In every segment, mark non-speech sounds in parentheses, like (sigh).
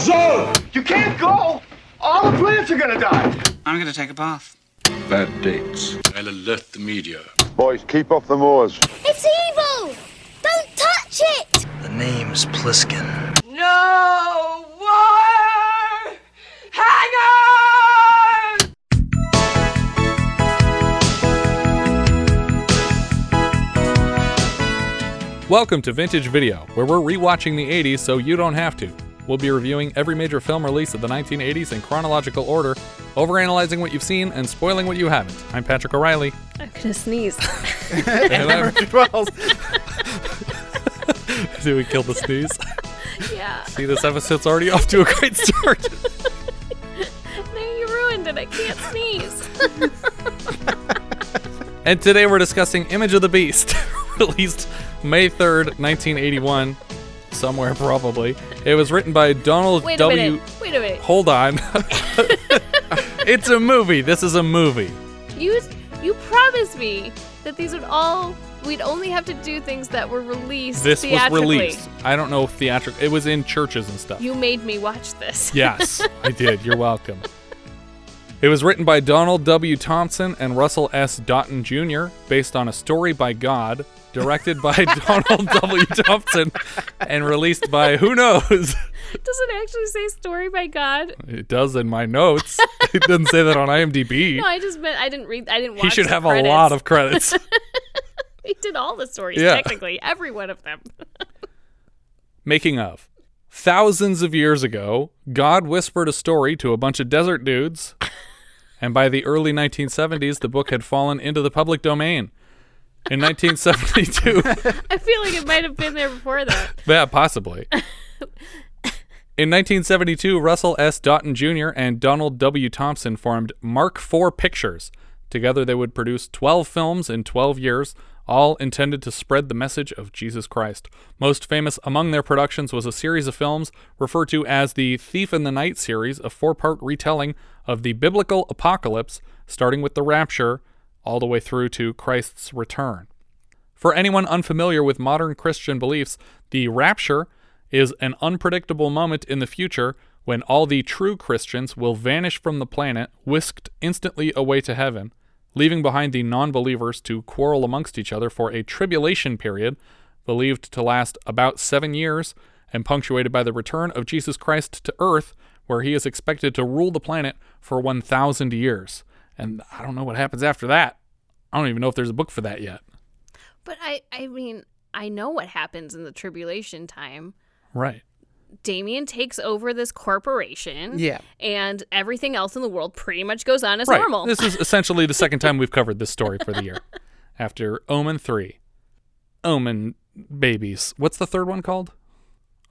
zone! You can't go! All the plants are gonna die! I'm gonna take a bath. Bad dates. I'll alert the media. Boys, keep off the moors. It's evil! Don't touch it! The name's Pliskin. No war! Hang on! Welcome to Vintage Video, where we're rewatching the 80s so you don't have to. We'll be reviewing every major film release of the 1980s in chronological order, overanalyzing what you've seen and spoiling what you haven't. I'm Patrick O'Reilly. I'm gonna sneeze. (laughs) And I'm Wells. (laughs) Do we kill the sneeze? (laughs) yeah. See, this episode's already off to a great start. No, you ruined it. I can't sneeze. And today we're discussing Image of the Beast, released May 3rd, 1981. Somewhere, probably. It was written by Donald W Wait a W. minute. Wait a minute. Hold on. (laughs) it's a movie. This is a movie. You you promised me that these would all we'd only have to do things that were released This was theatrically. released. I don't know if theatrical. It was in churches and stuff. You made me watch this. (laughs) Yes, I did. You're welcome. It was written by Donald W. Thompson and Russell S. Doughton Jr., based on a story by God, directed by (laughs) Donald W. Thompson, and released by who knows? Does it actually say story by God? It does in my notes. It doesn't say that on IMDb. No, I just meant I didn't read. I didn't watch. he should have credits. a lot of credits. (laughs) (laughs) He did all the stories Yeah. technically, every one of them. Making of. Thousands of years ago, God whispered a story to a bunch of desert dudes, and by the early 1970s, the book had fallen into the public domain. In 1972, (laughs) I feel like it might have been there before that. yeah, possibly. In 1972, Russell S. Doughton Jr. and Donald W. Thompson formed Mark IV Pictures. Together, they would produce 12 films in 12 years, all intended to spread the message of Jesus Christ. Most famous among their productions was a series of films referred to as the Thief in the Night series, a four part retelling of the biblical apocalypse, starting with the rapture all the way through to Christ's return. For anyone unfamiliar with modern Christian beliefs, the rapture is an unpredictable moment in the future when all the true Christians will vanish from the planet, whisked instantly away to heaven, leaving behind the non believers to quarrel amongst each other for a tribulation period believed to last about seven years and punctuated by the return of Jesus Christ to earth, where he is expected to rule the planet for 1,000 years. And I don't know what happens after that. I don't even know if there's a book for that yet. But I, I mean, I know what happens in the tribulation time. Right. Damien takes over this corporation. Yeah. And everything else in the world pretty much goes on as right. normal. This is essentially the second time we've covered this story for the year. (laughs) After Omen 3. Omen babies. What's the third one called?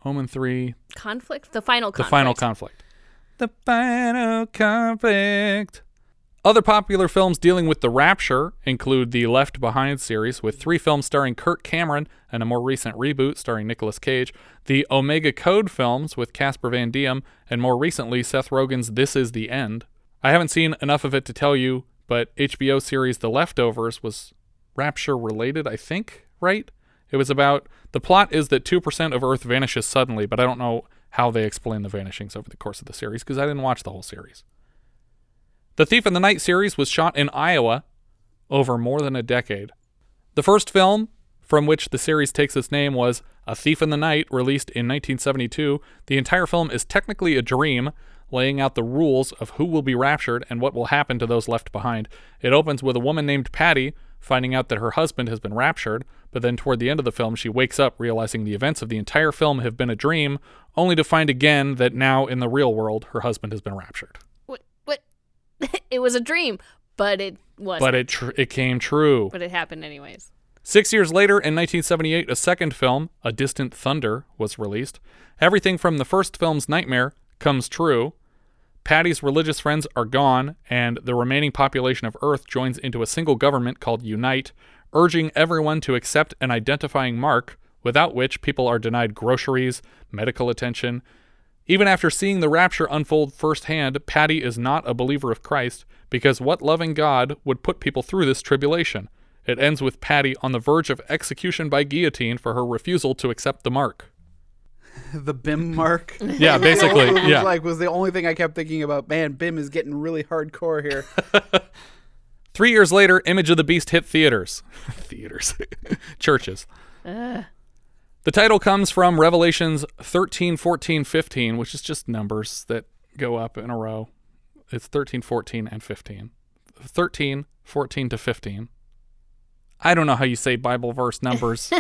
Omen 3. conflict? The final conflict. The final conflict. The final conflict. Other popular films dealing with the rapture include the Left Behind series, with three films starring Kirk Cameron and a more recent reboot starring Nicolas Cage, the Omega Code films with Casper Van Dien, and more recently Seth Rogen's This Is the End. I haven't seen enough of it to tell you, but HBO series The Leftovers was rapture related, I think, right? It was about the plot is that 2% of Earth vanishes suddenly, but I don't know how they explain the vanishings over the course of the series because I didn't watch the whole series. The Thief in the Night series was shot in Iowa over more than a decade. The first film from which the series takes its name was A Thief in the Night, released in 1972. The entire film is technically a dream, laying out the rules of who will be raptured and what will happen to those left behind. It opens with a woman named Patty finding out that her husband has been raptured, but then toward the end of the film, she wakes up realizing the events of the entire film have been a dream, only to find again that now in the real world, her husband has been raptured. (laughs) It was a dream, but it wasn't. But it tr- it came true. But it happened anyways. Six years later, in 1978, a second film, A Distant Thunder, was released. Everything from the first film's nightmare comes true. Patty's religious friends are gone, and the remaining population of Earth joins into a single government called Unite, urging everyone to accept an identifying mark, without which people are denied groceries, medical attention. Even after seeing the rapture unfold firsthand, Patty is not a believer of Christ, because what loving God would put people through this tribulation? It ends with Patty on the verge of execution by guillotine for her refusal to accept the mark. (laughs) the BIM mark. (laughs) Yeah, basically. (laughs) It was yeah. like was the only thing I kept thinking about. Man, BIM is getting really hardcore here. Three years later, Image of the Beast hit theaters. theaters. Churches. The title comes from Revelations 13, 14, 15, which is just numbers that go up in a row. It's 13, 14, and 15. 13, 14 to 15. I don't know how you say Bible verse numbers.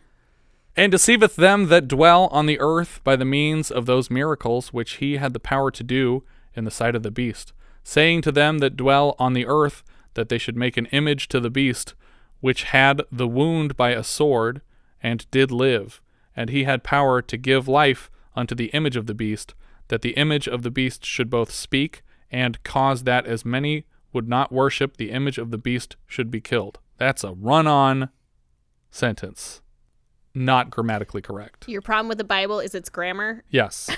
(laughs) and deceiveth them that dwell on the earth by the means of those miracles which he had the power to do in the sight of the beast, saying to them that dwell on the earth that they should make an image to the beast, which had the wound by a sword, and did live, and he had power to give life unto the image of the beast, that the image of the beast should both speak and cause that as many would not worship the image of the beast should be killed. That's a run on sentence. Not grammatically correct. Your problem with the Bible is its grammar. Yes.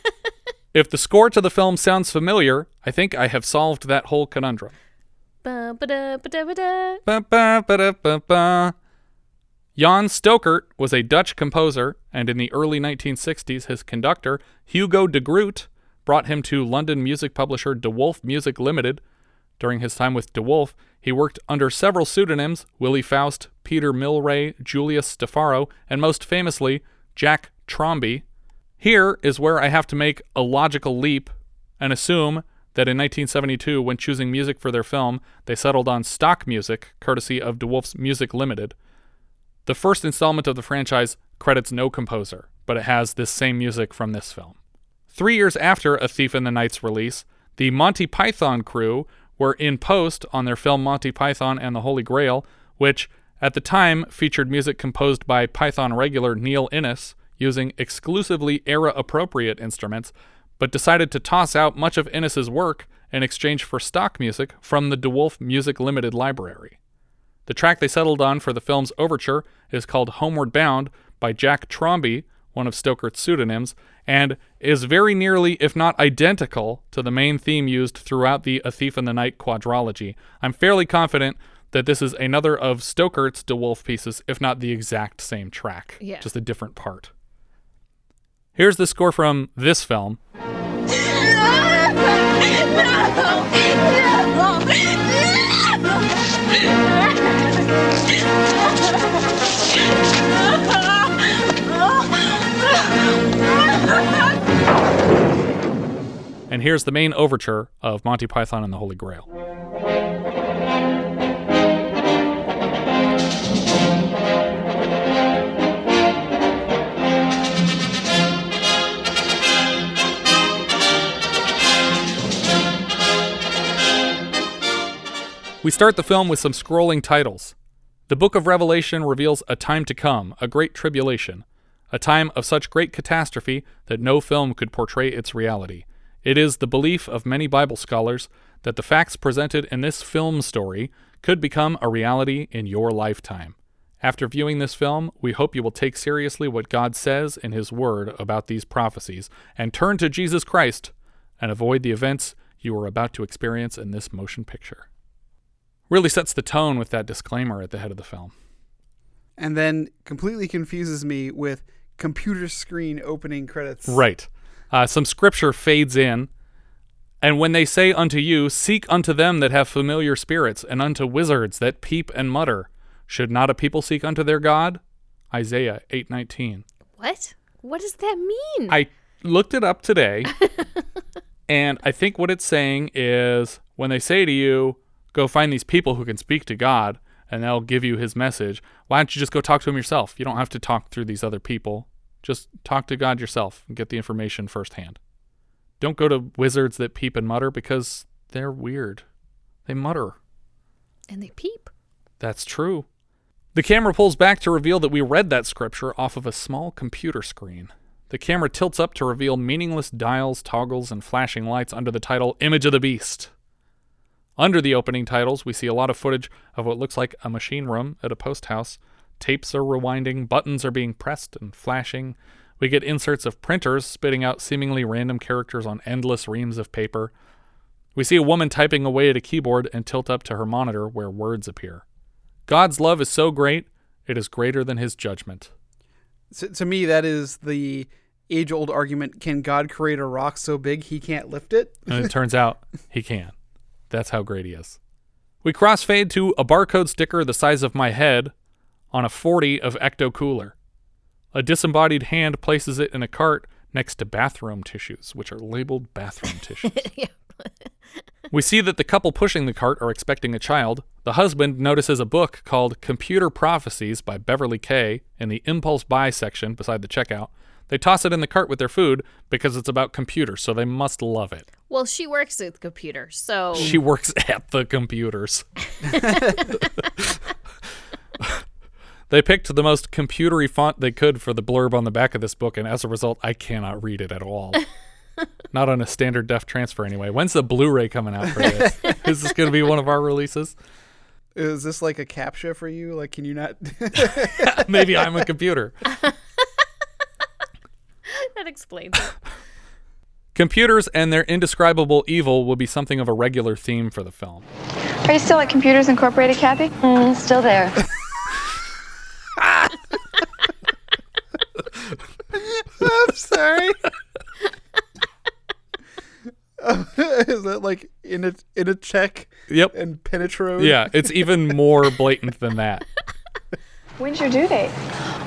(laughs) if the score to the film sounds familiar, I think I have solved that whole conundrum. Ba, ba, da, Jan Stoeckart was a Dutch composer, and in the early 1960s, his conductor, Hugo de Groot, brought him to London music publisher De Wolfe Music Limited. During his time with De Wolfe, he worked under several pseudonyms Willie Faust, Peter Milray, Julius Steffaro, and most famously, Jack Trombey. Here is where I have to make a logical leap and assume that in 1972, when choosing music for their film, they settled on stock music, courtesy of De Wolfe's Music Limited. The first installment of the franchise credits no composer, but it has this same music from this film. Three years after A Thief in the Night's release, the Monty Python crew were in post on their film Monty Python and the Holy Grail, which at the time featured music composed by Python regular Neil Innes using exclusively era appropriate instruments, but decided to toss out much of Innes's work in exchange for stock music from the DeWolfe Music Limited library. The track they settled on for the film's overture is called Homeward Bound by Jack Trombey, one of Stoeckart's pseudonyms, and is very nearly, if not identical, to the main theme used throughout the A Thief in the Night quadrology. I'm fairly confident that this is another of Stoeckart's DeWolfe pieces, if not the exact same track, Yeah. just a different part. Here's the score from this film. And here's the main overture of Monty Python and the Holy Grail. We start the film with some scrolling titles. The book of Revelation reveals a time to come, a great tribulation, a time of such great catastrophe that no film could portray its reality. It is the belief of many Bible scholars that the facts presented in this film story could become a reality in your lifetime. After viewing this film, we hope you will take seriously what God says in His Word about these prophecies and turn to Jesus Christ and avoid the events you are about to experience in this motion picture. Really sets the tone with that disclaimer at the head of the film. and then completely confuses me with computer screen opening credits. Right. Uh, some scripture fades in. And when they say unto you, Seek unto them that have familiar spirits, and unto wizards that peep and mutter, should not a people seek unto their God? Isaiah 8:19. What? What does that mean? I looked it up today, (laughs) and I think what it's saying is when they say to you, go find these people who can speak to God, and they'll give you his message, why don't you just go talk to him yourself? You don't have to talk through these other people. Just talk to God yourself and get the information firsthand. Don't go to wizards that peep and mutter because they're weird. They mutter. and they peep. That's true. The camera pulls back to reveal that we read that scripture off of a small computer screen. The camera tilts up to reveal meaningless dials, toggles, and flashing lights under the title Image of the Beast. Under the opening titles, we see a lot of footage of what looks like a machine room at a post house. Tapes are rewinding, buttons are being pressed and flashing. We get inserts of printers spitting out seemingly random characters on endless reams of paper. We see a woman typing away at a keyboard and tilt up to her monitor where words appear. God's love is so great, it is greater than his judgment. So, to me, that is the age-old argument: Can God create a rock so big he can't lift it? And it (laughs) turns out he can. That's how great he is. We crossfade to a barcode sticker the size of my head on a 40 of Ecto Cooler. A disembodied hand places it in a cart next to bathroom tissues, which are labeled bathroom (laughs) tissues. we see that the couple pushing the cart are expecting a child. The husband notices a book called Computer Prophecies by Beverly Kay in the impulse buy section beside the checkout. They toss it in the cart with their food because it's about computers, so they must love it. Well, she works at the computer, so She works at the computers. (laughs) (laughs) they picked the most computery font they could for the blurb on the back of this book, and as a result, I cannot read it at all. (laughs) Not on a standard def transfer, anyway. When's the Blu-ray coming out for this? (laughs) Is this going to be one of our releases? Is this like a captcha for you? Like, can you not? (laughs) Maybe I'm a computer. that explains it. Computers and their indescribable evil will be something of a regular theme for the film. Are you still at Computers Incorporated, Kathy? Mm, still there. I'm sorry. (laughs) is that like in a Initech Yep. and penetrode? Yeah, it's even more blatant than that. When's your due date?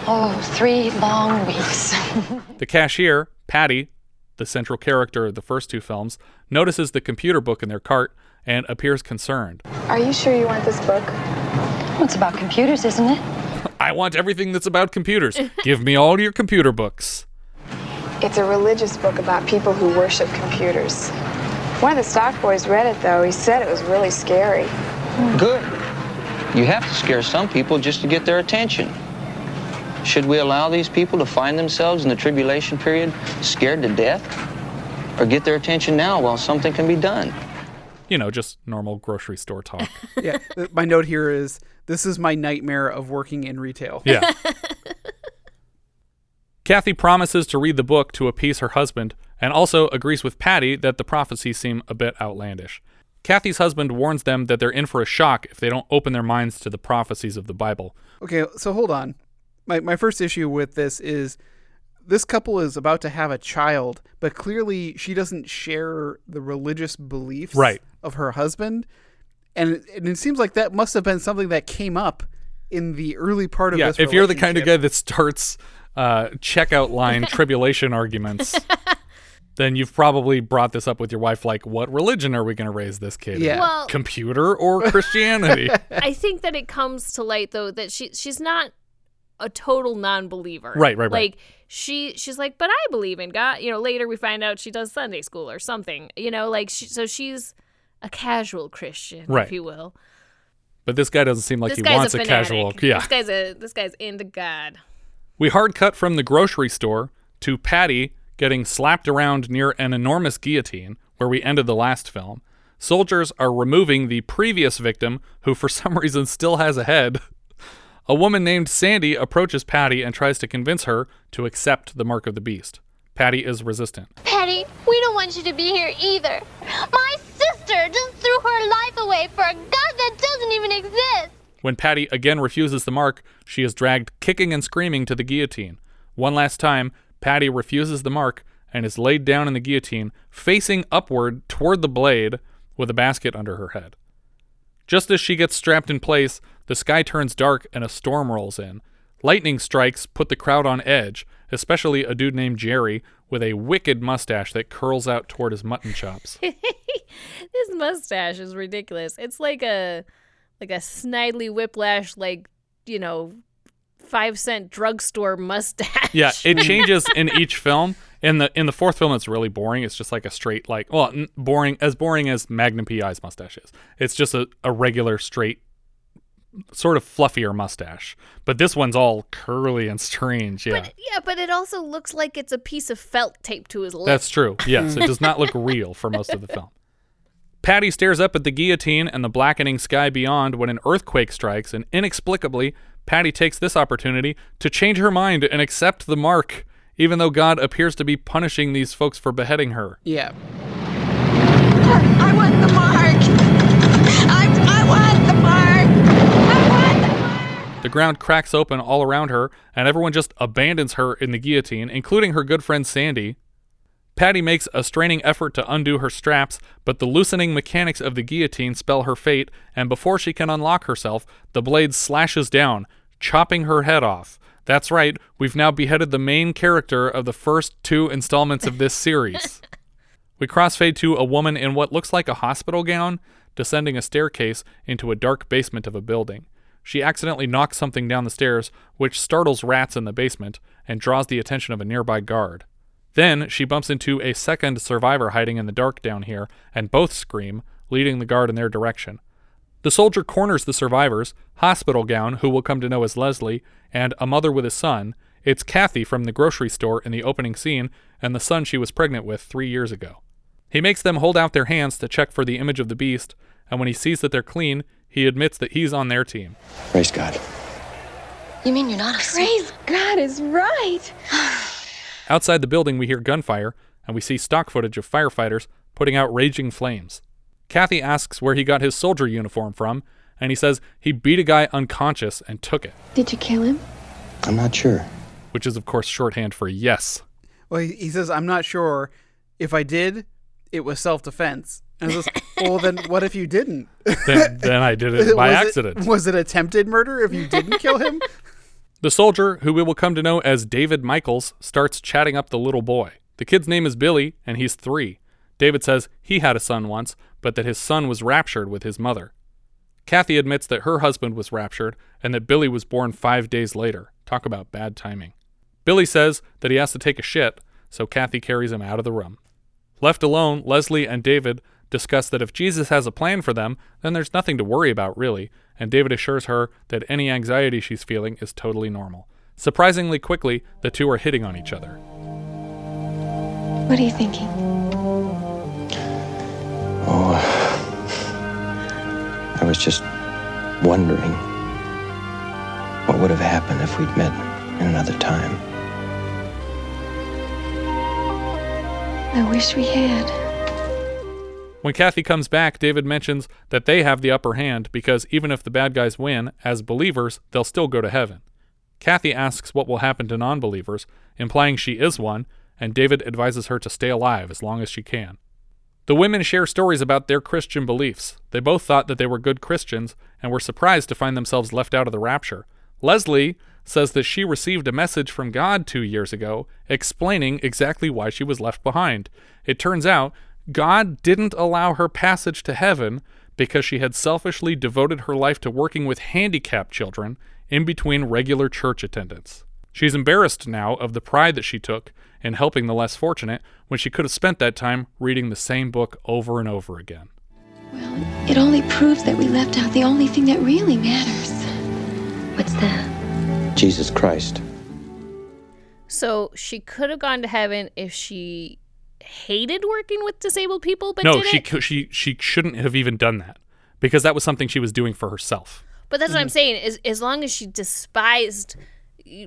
Oh, three long weeks. (laughs) The cashier, Patty, the central character of the first two films, notices the computer book in their cart and appears concerned. Are you sure you want this book? Well, it's about computers, isn't it? I want everything that's about computers. (laughs) Give me all your computer books. It's a religious book about people who worship computers. One of the stock boys read it, though. He said it was really scary. Good. You have to scare some people just to get their attention. Should we allow these people to find themselves in the tribulation period scared to death? Or get their attention now while something can be done? You know, just normal grocery store talk. (laughs) yeah. My note here is this is my nightmare of working in retail. Yeah. (laughs) Kathy promises to read the book to appease her husband and also agrees with Patty that the prophecies seem a bit outlandish. Kathy's husband warns them that they're in for a shock if they don't open their minds to the prophecies of the Bible. Okay, so hold on. My my first issue with this is this couple is about to have a child, but clearly she doesn't share the religious beliefs Right. of her husband. And it, and it seems like that must have been something that came up in the early part of yeah, this if you're the kind of guy that starts uh, checkout line (laughs) tribulation arguments, then you've probably brought this up with your wife. Like, what religion are we going to raise this kid? in? Yeah. Well- computer or (laughs) Christianity? I think that it comes to light though that she she's not a total non-believer. Right, right, right. Like she she's like, but I believe in God. You know, later we find out she does Sunday school or something. You know, like she, so she's a casual Christian, Right. if you will. but this guy doesn't seem like this he wants a, a, casual. Yeah. This guy's a this guy's into God. We hard cut from the grocery store to Patty getting slapped around near an enormous guillotine, where we ended the last film. Soldiers are removing the previous victim, who for (laughs) some reason still has a head. A woman named Sandy approaches Patty and tries to convince her to accept the mark of the beast. Patty is resistant. Patty, we don't want you to be here either. My sister just threw her life away for a God that doesn't even exist. When Patty again refuses the mark, she is dragged kicking and screaming to the guillotine. One last time, Patty refuses the mark and is laid down in the guillotine, facing upward toward the blade with a basket under her head. Just as she gets strapped in place, the sky turns dark and a storm rolls in. Lightning strikes put the crowd on edge, especially a dude named Jerry with a wicked mustache that curls out toward his mutton chops. (laughs) His mustache is ridiculous. It's like a like a snidely whiplash, like you know, five cent drugstore mustache. Yeah, it (laughs) changes in each film. In the in the fourth film, it's really boring. It's just like a straight, like well, n- boring as boring as Magnum PI's mustache is. It's just a, a regular straight, sort of fluffier mustache. But this one's all curly and strange. Yeah, But yeah, but it also looks like it's a piece of felt taped to his lip. that's true. Yes, it does not look (laughs) real for most of the film. Patty stares up at the guillotine and the blackening sky beyond when an earthquake strikes, and inexplicably, Patty takes this opportunity to change her mind and accept the mark, even though God appears to be punishing these folks for beheading her. Yeah. The ground cracks open all around her, and everyone just abandons her in the guillotine, including her good friend Sandy. Patty makes a straining effort to undo her straps, but the loosening mechanics of the guillotine spell her fate, and before she can unlock herself, the blade slashes down, chopping her head off. That's right, we've now beheaded the main character of the first two installments of this series. (laughs) we crossfade to a woman in what looks like a hospital gown, descending a staircase into a dark basement of a building. She accidentally knocks something down the stairs, which startles rats in the basement and draws the attention of a nearby guard. Then she bumps into a second survivor hiding in the dark down here, and both scream, leading the guard in their direction. The soldier corners the survivors, Hospital Gown, who we'll come to know as Leslie, and a mother with a son. It's Kathy from the grocery store in the opening scene, and the son she was pregnant with three years ago. He makes them hold out their hands to check for the image of the beast, and when he sees that they're clean, he admits that he's on their team. Praise God. You mean you're not a Praise God is right. (sighs) Outside the building, we hear gunfire, and we see stock footage of firefighters putting out raging flames. Kathy asks where he got his soldier uniform from, and he says he beat a guy unconscious and took it, Did you kill him? I'm not sure. which is, of course, shorthand for yes. Well, he, he says, I'm not sure. If I did, it was self defense. And I says, (laughs) well, then what if you didn't? Then, (laughs) then I did it by Was accident. was it attempted murder if you didn't kill him? (laughs) The soldier, who we will come to know as David Michaels, starts chatting up the little boy. The kid's name is Billy, and he's three. David says he had a son once, but that his son was raptured with his mother. Kathy admits that her husband was raptured and that Billy was born five days later. Talk about bad timing. Billy says that he has to take a shit, so Kathy carries him out of the room. Left alone, Leslie and David discuss that if Jesus has a plan for them, then there's nothing to worry about, really, and David assures her that any anxiety she's feeling is totally normal. Surprisingly quickly, the two are hitting on each other. What are you thinking? Oh, I was just wondering what would have happened if we'd met in another time. I wish we had. When Kathy comes back, David mentions that they have the upper hand because even if the bad guys win, as believers, they'll still go to heaven. Kathy asks what will happen to non believers, implying she is one, and David advises her to stay alive as long as she can. The women share stories about their Christian beliefs. They both thought that they were good Christians and were surprised to find themselves left out of the rapture. Leslie says that she received a message from God two years ago explaining exactly why she was left behind. It turns out God didn't allow her passage to heaven because she had selfishly devoted her life to working with handicapped children in between regular church attendance. She's embarrassed now of the pride that she took in helping the less fortunate when she could have spent that time reading the same book over and over again. Well, it only proves that we left out the only thing that really matters. What's that? Jesus Christ. So she could have gone to heaven if she hated working with disabled people, but no, didn't. she cou- she she shouldn't have even done that because that was something she was doing for herself. But that's what Mm-hmm. I'm saying. Is as long as she despised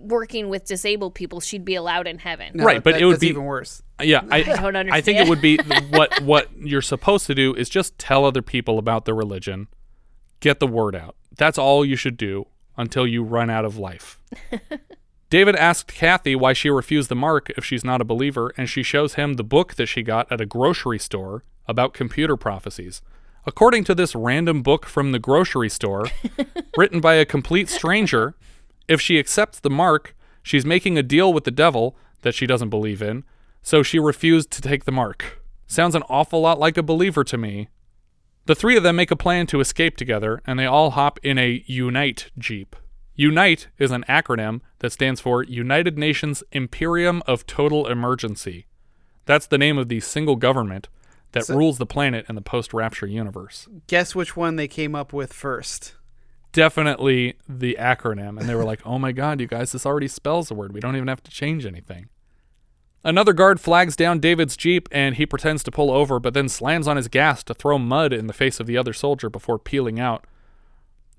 working with disabled people, she'd be allowed in heaven. right, but that- it would that's be even worse. Yeah, I, (laughs) I don't understand. I think it would be (laughs) what what you're supposed to do is just tell other people about the religion, get the word out. That's all you should do until you run out of life. (laughs) David asked Kathy why she refused the mark if she's not a believer, and she shows him the book that she got at a grocery store about computer prophecies. According to this random book from the grocery store, (laughs) written by a complete stranger, if she accepts the mark, she's making a deal with the devil that she doesn't believe in, so she refused to take the mark. Sounds an awful lot like a believer to me. The three of them make a plan to escape together, and they all hop in a Unite Jeep. UNITE is an acronym that stands for United Nations Imperium of Total Emergency. That's the name of the single government that So- rules the planet in the post rapture universe. Guess which one they came up with first. Definitely the acronym. And they were like, (laughs) oh my God, you guys, this already spells the word. We don't even have to change anything. Another guard flags down David's Jeep and he pretends to pull over, but then slams on his gas to throw mud in the face of the other soldier before peeling out.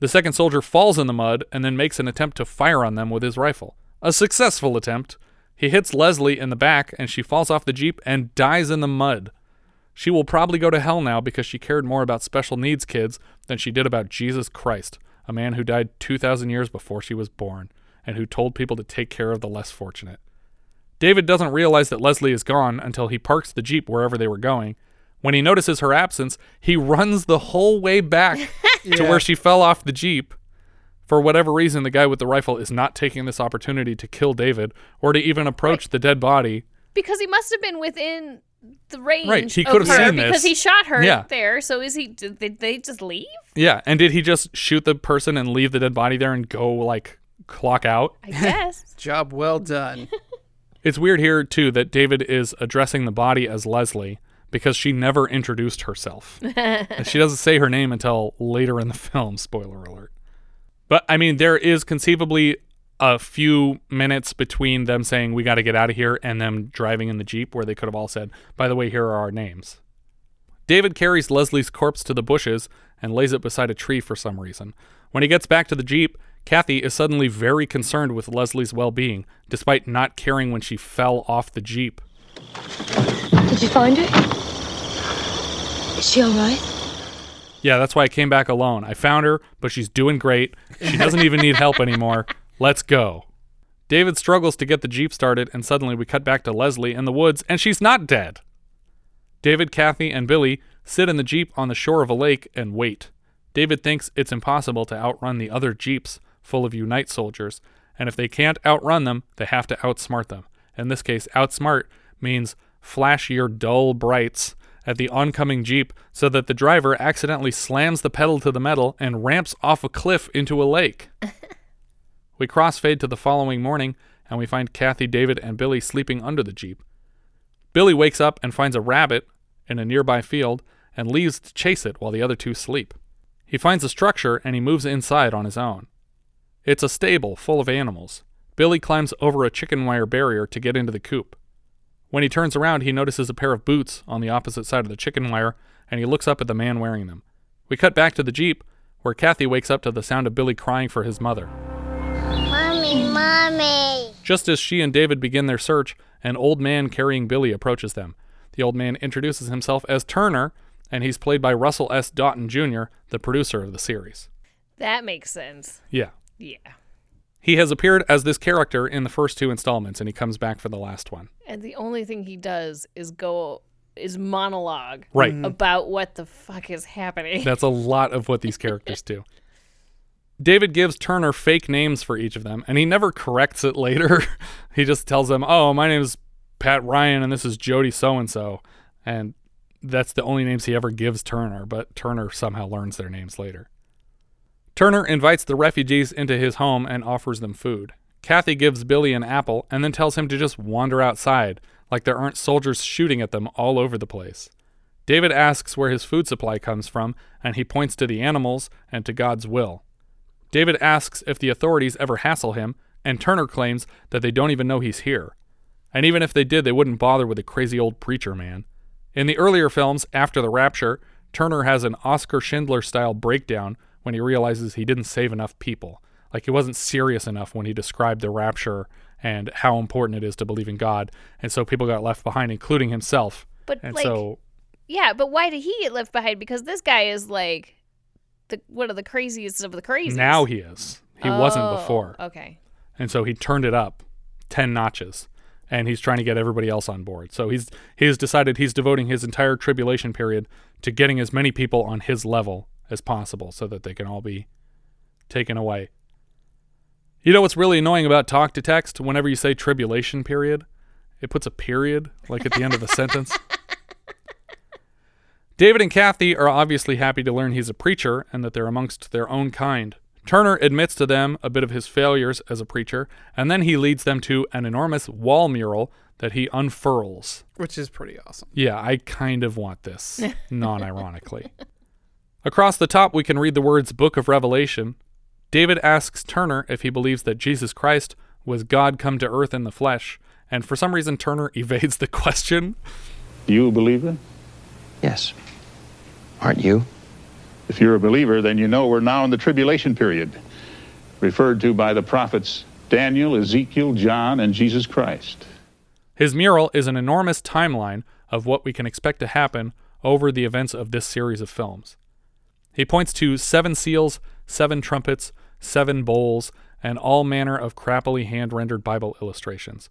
The second soldier falls in the mud and then makes an attempt to fire on them with his rifle. A successful attempt. He hits Leslie in the back and she falls off the Jeep and dies in the mud. She will probably go to hell now because she cared more about special needs kids than she did about Jesus Christ. a man who died 2,000 years before she was born and who told people to take care of the less fortunate. David doesn't realize that Leslie is gone until he parks the Jeep wherever they were going. When he notices her absence, he runs the whole way back (laughs) to where she fell off the Jeep. For whatever reason, the guy with the rifle is not taking this opportunity to kill David or to even approach the dead body. Because he must have been within the range Right, he of could have her seen because this. he shot her Yeah. there. So is he? Did they, they just leave? Yeah, and did he just shoot the person and leave the dead body there and go like clock out? I guess. (laughs) Job well done. It's weird here too that David is addressing the body as Leslie because she never introduced herself. (laughs) She doesn't say her name until later in the film, spoiler alert. But I mean, there is conceivably a few minutes between them saying we got to get out of here and them driving in the Jeep where they could have all said, "By the way, here are our names." David carries Leslie's corpse to the bushes and lays it beside a tree for some reason. When he gets back to the Jeep, Kathy is suddenly very concerned with Leslie's well being, despite not caring when she fell off the Jeep. Did you find her? Is she all right? Yeah, that's why I came back alone. I found her, but she's doing great. She doesn't even need help anymore. Let's go. David struggles to get the Jeep started, and suddenly we cut back to Leslie in the woods, and she's not dead. David, Kathy, and Billy sit in the Jeep on the shore of a lake and wait. David thinks it's impossible to outrun the other Jeeps full of Unite soldiers, and if they can't outrun them, they have to outsmart them. In this case, outsmart means flash your dull brights at the oncoming Jeep so that the driver accidentally slams the pedal to the metal and ramps off a cliff into a lake. (laughs) we crossfade to the following morning and we find Kathy, David, and Billy sleeping under the Jeep. Billy wakes up and finds a rabbit in a nearby field and leaves to chase it while the other two sleep. He finds a structure and he moves inside on his own. It's a stable full of animals. Billy climbs over a chicken wire barrier to get into the coop. When he turns around, he notices a pair of boots on the opposite side of the chicken wire, and he looks up at the man wearing them. We cut back to the Jeep, where Kathy wakes up to the sound of Billy crying for his mother. Mommy, mommy. Just as she and David begin their search, an old man carrying Billy approaches them. The old man introduces himself as Turner, and he's played by Russell S. Doughton Jr., the producer of the series. That makes sense. Yeah. Yeah. He has appeared as this character in the first two installments, and he comes back for the last one. And the only thing he does is go is monologue Right. Mhm. about what the fuck is happening. (laughs) That's a lot of what these characters do. David gives Turner fake names for each of them, and he never corrects it later. (laughs) he just tells them, "Oh, my name is Pat Ryan, and this is Jody so and so," and that's the only names he ever gives Turner. But Turner somehow learns their names later. Turner invites the refugees into his home and offers them food. Kathy gives Billy an apple and then tells him to just wander outside, like there aren't soldiers shooting at them all over the place. David asks where his food supply comes from, and he points to the animals and to God's will. David asks if the authorities ever hassle him, and Turner claims that they don't even know he's here. And even if they did, they wouldn't bother with a crazy old preacher man. In the earlier films, after the rapture, Turner has an Oskar Schindler style breakdown when he realizes he didn't save enough people. Like he wasn't serious enough when he described the rapture and how important it is to believe in God. And so people got left behind, including himself. But, and like, so yeah, but why did he get left behind? Because this guy is like the one of the craziest of the crazies. now he is. He wasn't Oh, before. Okay. and so he turned it up 10 notches and he's trying to get everybody else on board so he's he's decided he's devoting his entire tribulation period to getting as many people on his level as possible so that they can all be taken away you know what's really annoying about talk to text whenever you say tribulation period it puts a period like at the end of a (laughs) sentence David and Kathy are obviously happy to learn he's a preacher and that they're amongst their own kind. Turner admits to them a bit of his failures as a preacher, and then he leads them to an enormous wall mural that he unfurls. Which is pretty awesome. Yeah, I kind of want this, (laughs) non ironically. Across the top, we can read the words Book of Revelation. David asks Turner if he believes that Jesus Christ was God come to earth in the flesh, and for some reason, Turner (laughs) evades the question. Do You a believer? Yes. Aren't you? If you're a believer, then you know we're now in the tribulation period, referred to by the prophets Daniel, Ezekiel, John, and Jesus Christ. His mural is an enormous timeline of what we can expect to happen over the events of this series of films. He points to seven seals, seven trumpets, seven bowls, and all manner of crappily hand rendered Bible illustrations.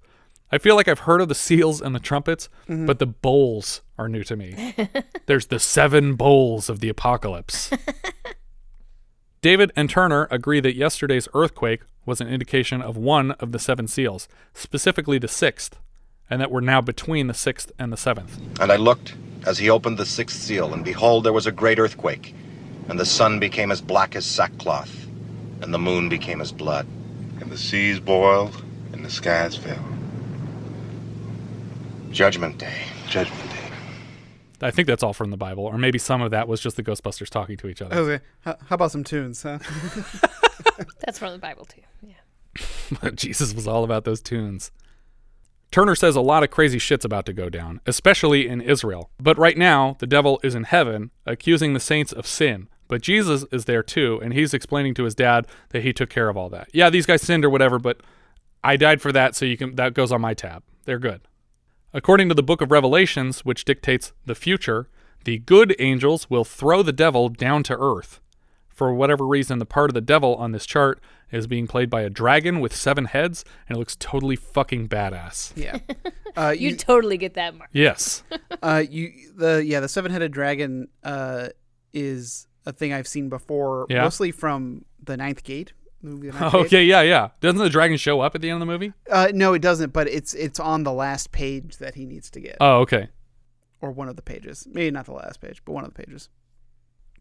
I feel like I've heard of the seals and the trumpets, Mhm. but the bowls are new to me. (laughs) There's the seven bowls of the apocalypse. (laughs) David and Turner agree that yesterday's earthquake was an indication of one of the seven seals, specifically the sixth, and that we're now between the sixth and the seventh. And I looked as he opened the sixth seal, and behold, there was a great earthquake, and the sun became as black as sackcloth, and the moon became as blood. And the seas boiled, and the skies fell. Judgment Day. Judgment Day. I think that's all from the Bible, or maybe some of that was just the Ghostbusters talking to each other. was like, how, how about some tunes, huh? (laughs) That's from the Bible too. Yeah. (laughs) Jesus was all about those tunes. Turner says a lot of crazy shit's about to go down, especially in Israel. But right now, the devil is in heaven, accusing the saints of sin. But Jesus is there too, and he's explaining to his dad that he took care of all that. Yeah, these guys sinned or whatever, but I died for that, so you can that goes on my tab. They're good. According to the book of Revelations, which dictates the future, the good angels will throw the devil down to earth. For whatever reason, the part of the devil on this chart is being played by a dragon with seven heads, and it looks totally fucking badass. Yeah. (laughs) Uh, you totally get that mark. Yes. (laughs) uh, you the yeah the seven headed dragon uh is a thing I've seen before, Yeah? mostly from the Ninth Gate the movie. The Ninth (laughs) Gate. okay, yeah, yeah. Doesn't the dragon show up at the end of the movie? Uh, no, it doesn't. But it's it's on the last page that he needs to get. Oh, okay. or one of the pages. Maybe not the last page, but one of the pages.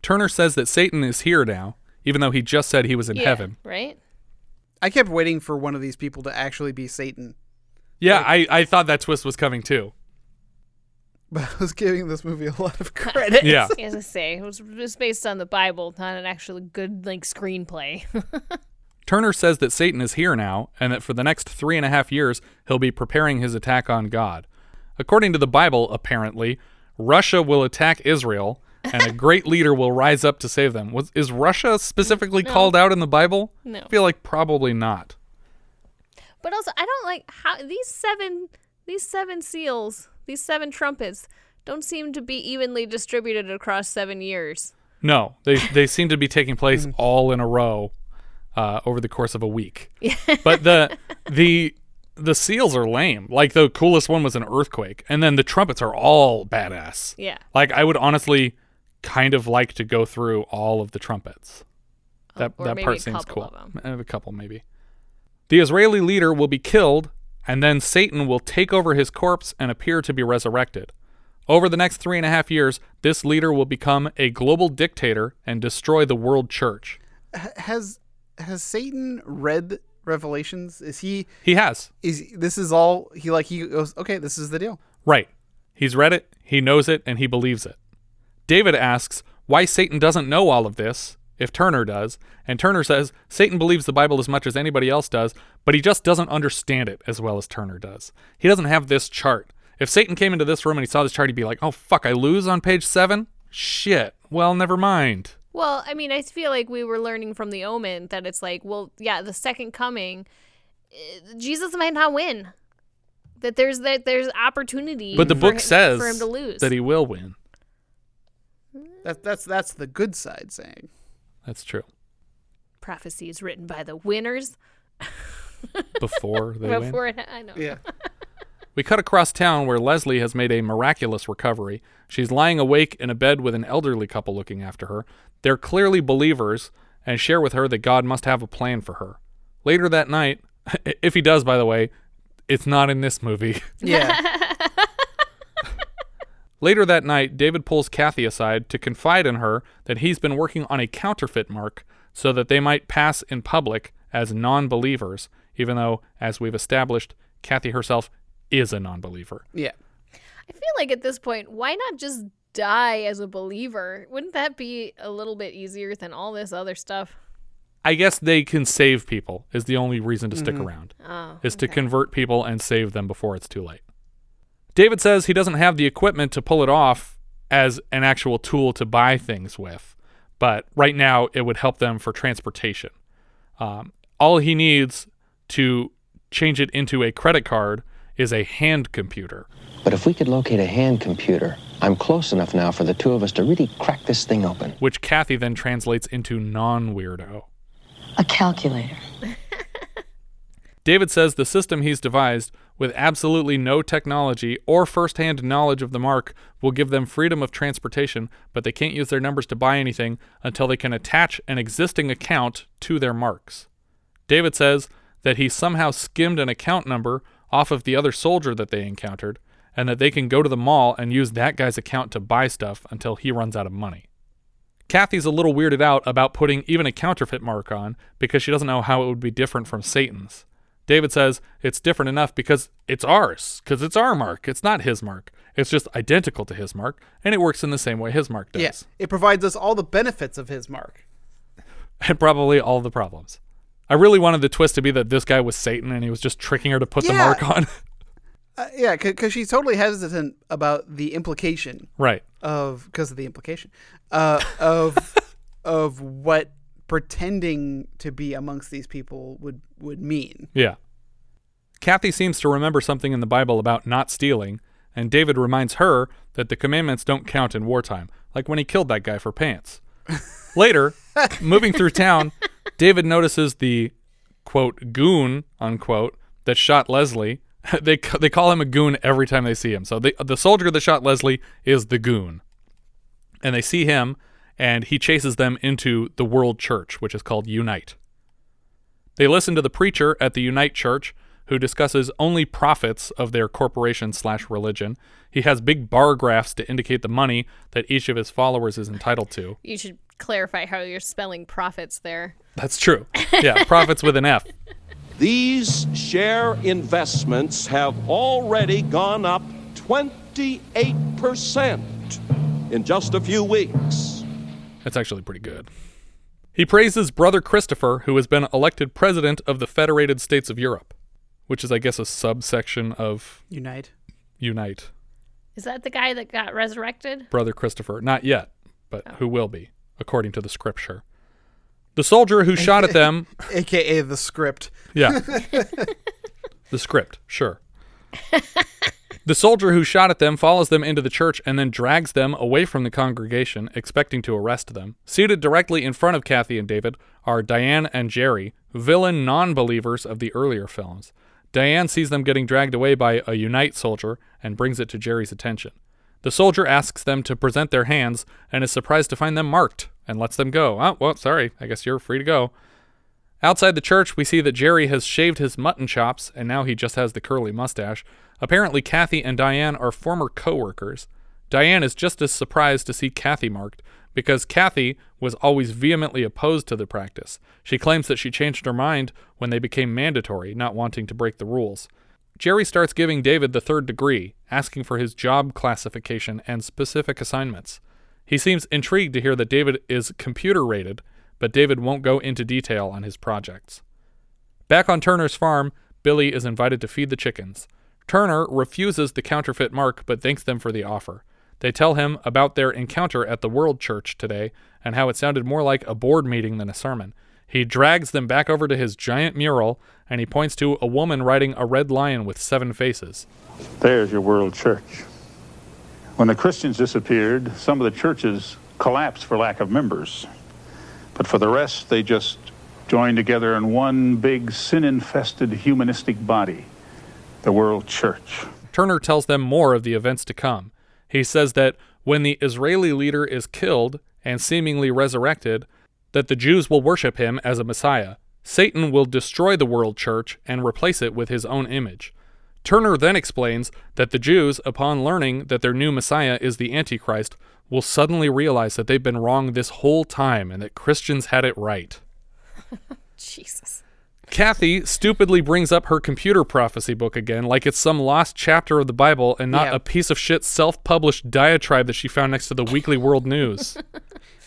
Turner says that Satan is here now, even though he just said he was in yeah, heaven. Right? I kept waiting for one of these people to actually be Satan, Yeah, I, I thought that twist was coming too. (laughs) but I was giving this movie a lot of (laughs) credit. Yeah. As I say, it was just based on the Bible, not an actually good like screenplay. (laughs) Turner says that Satan is here now, and that for the next three and a half years, he'll be preparing his attack on God. According to the Bible, apparently, Russia will attack Israel, and a great leader will rise up to save them. Was, is Russia specifically No. called out in the Bible? No. I feel like probably not. But also, I don't like how these seven these seven seals, these seven trumpets, don't seem to be evenly distributed across seven years. No, they they seem to be taking (laughs) place all in a row uh, over the course of a week. but the (laughs) the the seals are lame. Like the coolest one was an earthquake, and then the trumpets are all badass. Yeah. Like I would honestly kind of like to go through all of the trumpets. Oh, that that part seems couple cool. of 'em. A couple maybe. The Israeli leader will be killed, and then Satan will take over his corpse and appear to be resurrected. Over the next three and a half years, this leader will become a global dictator and destroy the world church. H- Has has Satan read Revelations? Is he? He has. Is this is all he like? He goes, okay, this is the deal. Right. He's read it, he knows it, and he believes it. David asks why Satan doesn't know all of this, if Turner does, and Turner says Satan believes the Bible as much as anybody else does, but he just doesn't understand it as well as Turner does. He doesn't have this chart. If Satan came into this room and he saw this chart, he'd be like, oh, fuck, I lose on page seven? Shit. Well, never mind. Well, I mean, I feel like we were learning from the Omen that it's like, well, yeah, the second coming, eh, Jesus might not win. That there's that there's opportunity. But the book him- says for him to lose. that he will win. That that's that's the good side saying. That's true. Prophecies written by the winners. (laughs) Before they win. Before it, I know. Yeah. (laughs) We cut across town where Leslie has made a miraculous recovery. She's lying awake in a bed with an elderly couple looking after her. They're clearly believers and share with her that God must have a plan for her. Later that night, (laughs) if he does, by the way, it's not in this movie. Yeah. Later that night, David pulls Kathy aside to confide in her that he's been working on a counterfeit mark so that they might pass in public as non believers, even though, as we've established, Kathy herself is a non believer. Yeah. I feel like at this point, why not just die as a believer? Wouldn't that be a little bit easier than all this other stuff? I guess they can save people, is the only reason to stick Mhm. around, Oh, is to convert people and save them before it's too late. David says he doesn't have the equipment to pull it off as an actual tool to buy things with, but right now it would help them for transportation. Um, all he needs to change it into a credit card is a hand computer. But if we could locate a hand computer, I'm close enough now for the two of us to really crack this thing open. Which Kathy then translates into non weirdo. A calculator. (laughs) David says the system he's devised, with absolutely no technology or first hand knowledge of the mark, will give them freedom of transportation, but they can't use their numbers to buy anything until they can attach an existing account to their marks. David says that he somehow skimmed an account number off of the other soldier that they encountered, and that they can go to the mall and use that guy's account to buy stuff until he runs out of money. Kathy's a little weirded out about putting even a counterfeit mark on because she doesn't know how it would be different from Satan's. David says it's different enough because it's ours, because it's our mark. It's not his mark. It's just identical to his mark, and it works in the same way his mark does. Yeah, it provides us all the benefits of his mark. And probably all the problems. I really wanted the twist to be that this guy was Satan and he was just tricking her to put the mark on. (laughs) Uh, yeah, because she's totally hesitant about the implication, Right. Of because of the implication, uh, of (laughs) of what pretending to be amongst these people would would mean. Yeah. Kathy seems to remember something in the Bible about not stealing, and David reminds her that the commandments don't count in wartime, like when he killed that guy for pants. (laughs) Later, moving through town, David notices the quote goon unquote that shot Leslie. (laughs) they they call him a goon every time they see him. So the the soldier that shot Leslie is the goon, and they see him, and he chases them into the World Church, which is called Unite. They listen to the preacher at the Unite Church, who discusses only profits of their corporation slash religion. He has big bar graphs to indicate the money that each of his followers is entitled to. You should clarify how you're spelling profits there. That's true. Yeah, (laughs) profits with an F. These share investments have already gone up 28% in just a few weeks. That's actually pretty good. He praises brother Christopher, who has been elected president of the Federated States of Europe, which is, I guess, a subsection of Unite. Unite. Is that the guy that got resurrected? Brother Christopher. Not yet, but oh. who will be, according to the scripture. The soldier who shot at them. (laughs) aka the script. Yeah. (laughs) the script, sure. (laughs) The soldier who shot at them follows them into the church and then drags them away from the congregation, expecting to arrest them. Seated directly in front of Kathy and David are Diane and Jerry, villain non believers of the earlier films. Diane sees them getting dragged away by a Unite soldier and brings it to Jerry's attention. The soldier asks them to present their hands and is surprised to find them marked and lets them go. Oh, well, sorry. I guess you're free to go. Outside the church, we see that Jerry has shaved his mutton chops and now he just has the curly mustache. Apparently, Kathy and Diane are former coworkers. Diane is just as surprised to see Kathy marked because Kathy was always vehemently opposed to the practice. She claims that she changed her mind when they became mandatory, not wanting to break the rules. Jerry starts giving David the third degree, asking for his job classification and specific assignments. He seems intrigued to hear that David is computer rated, but David won't go into detail on his projects. Back on Turner's farm, Billy is invited to feed the chickens. Turner refuses the counterfeit mark but thanks them for the offer. They tell him about their encounter at the World Church today and how it sounded more like a board meeting than a sermon. He drags them back over to his giant mural and he points to a woman riding a red lion with seven faces. There's your world church. When the Christians disappeared, some of the churches collapsed for lack of members. But for the rest, they just join together in one big sin infested humanistic body the world church. Turner tells them more of the events to come. He says that when the Israeli leader is killed and seemingly resurrected, that the Jews will worship him as a Messiah. Satan will destroy the world church and replace it with his own image. Turner then explains that the Jews, upon learning that their new Messiah is the Antichrist, will suddenly realize that they've been wrong this whole time and that Christians had it right. (laughs) Jesus. Kathy stupidly brings up her computer prophecy book again like it's some lost chapter of the Bible and not Yeah. a piece of shit self published diatribe that she found next to the Weekly World News. (laughs)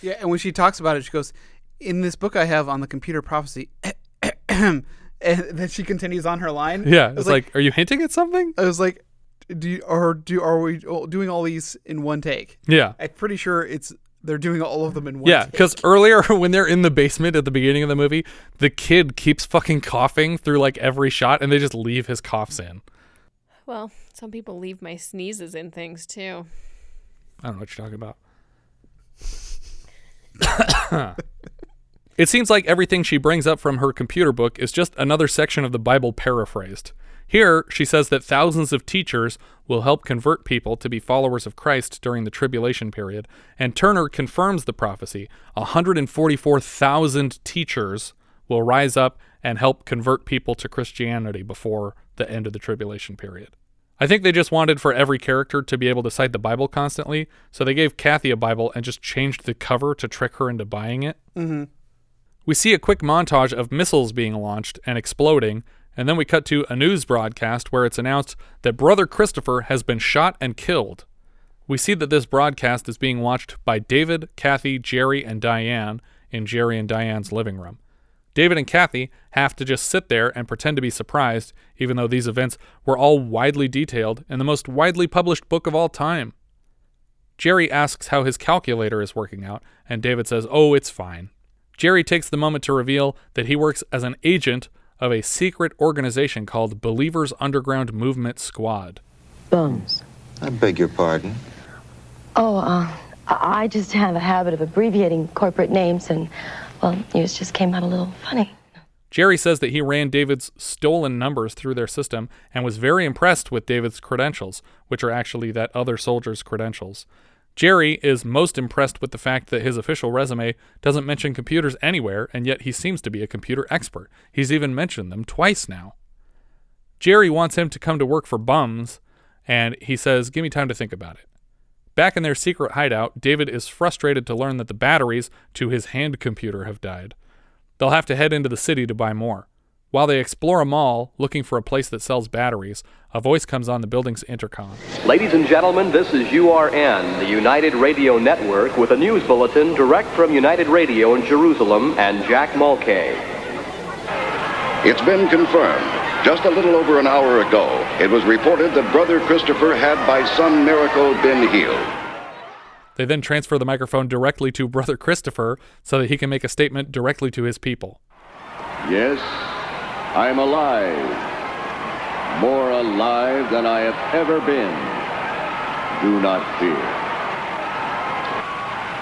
Yeah, and when she talks about it, she goes, "In this book I have on the computer prophecy," (clears throat) and then she continues on her line. yeah, I it's was like, are you hinting at something? I was like, "Do you, or do are we doing all these in one take?" Yeah. I'm pretty sure it's they're doing all of them in one. Yeah, because earlier (laughs) when they're in the basement at the beginning of the movie, the kid keeps fucking coughing through like every shot and they just leave his coughs in. Well, some people leave my sneezes in things too. I don't know what you're talking about. (coughs) it seems like everything she brings up from her computer book is just another section of the Bible paraphrased. Here, she says that thousands of teachers will help convert people to be followers of Christ during the tribulation period, and Turner confirms the prophecy. 144,000 teachers will rise up and help convert people to Christianity before the end of the tribulation period. I think they just wanted for every character to be able to cite the Bible constantly, so they gave Kathy a Bible and just changed the cover to trick her into buying it. Mm-hmm. We see a quick montage of missiles being launched and exploding, and then we cut to a news broadcast where it's announced that Brother Christopher has been shot and killed. We see that this broadcast is being watched by David, Kathy, Jerry, and Diane in Jerry and Diane's living room. David and Kathy have to just sit there and pretend to be surprised, even though these events were all widely detailed in the most widely published book of all time. Jerry asks how his calculator is working out, and David says, Oh, it's fine. Jerry takes the moment to reveal that he works as an agent of a secret organization called Believers Underground Movement Squad. Bums. I beg your pardon. Oh, uh, I I just have a habit of abbreviating corporate names, and, well, yours just came out a little funny. Jerry says that he ran David's stolen numbers through their system and was very impressed with David's credentials, which are actually that other soldier's credentials. Jerry is most impressed with the fact that his official resume doesn't mention computers anywhere, and yet he seems to be a computer expert. He's even mentioned them twice now. Jerry wants him to come to work for Bums, and he says, Give me time to think about it. Back in their secret hideout, David is frustrated to learn that the batteries to his hand computer have died. They'll have to head into the city to buy more. While they explore a mall looking for a place that sells batteries, a voice comes on the building's intercom. Ladies and gentlemen, this is URN, the United Radio Network, with a news bulletin direct from United Radio in Jerusalem and Jack Mulcahy. It's been confirmed. Just a little over an hour ago, it was reported that Brother Christopher had by some miracle been healed. They then transfer the microphone directly to Brother Christopher so that he can make a statement directly to his people. Yes, I'm alive. More alive than I have ever been. Do not fear.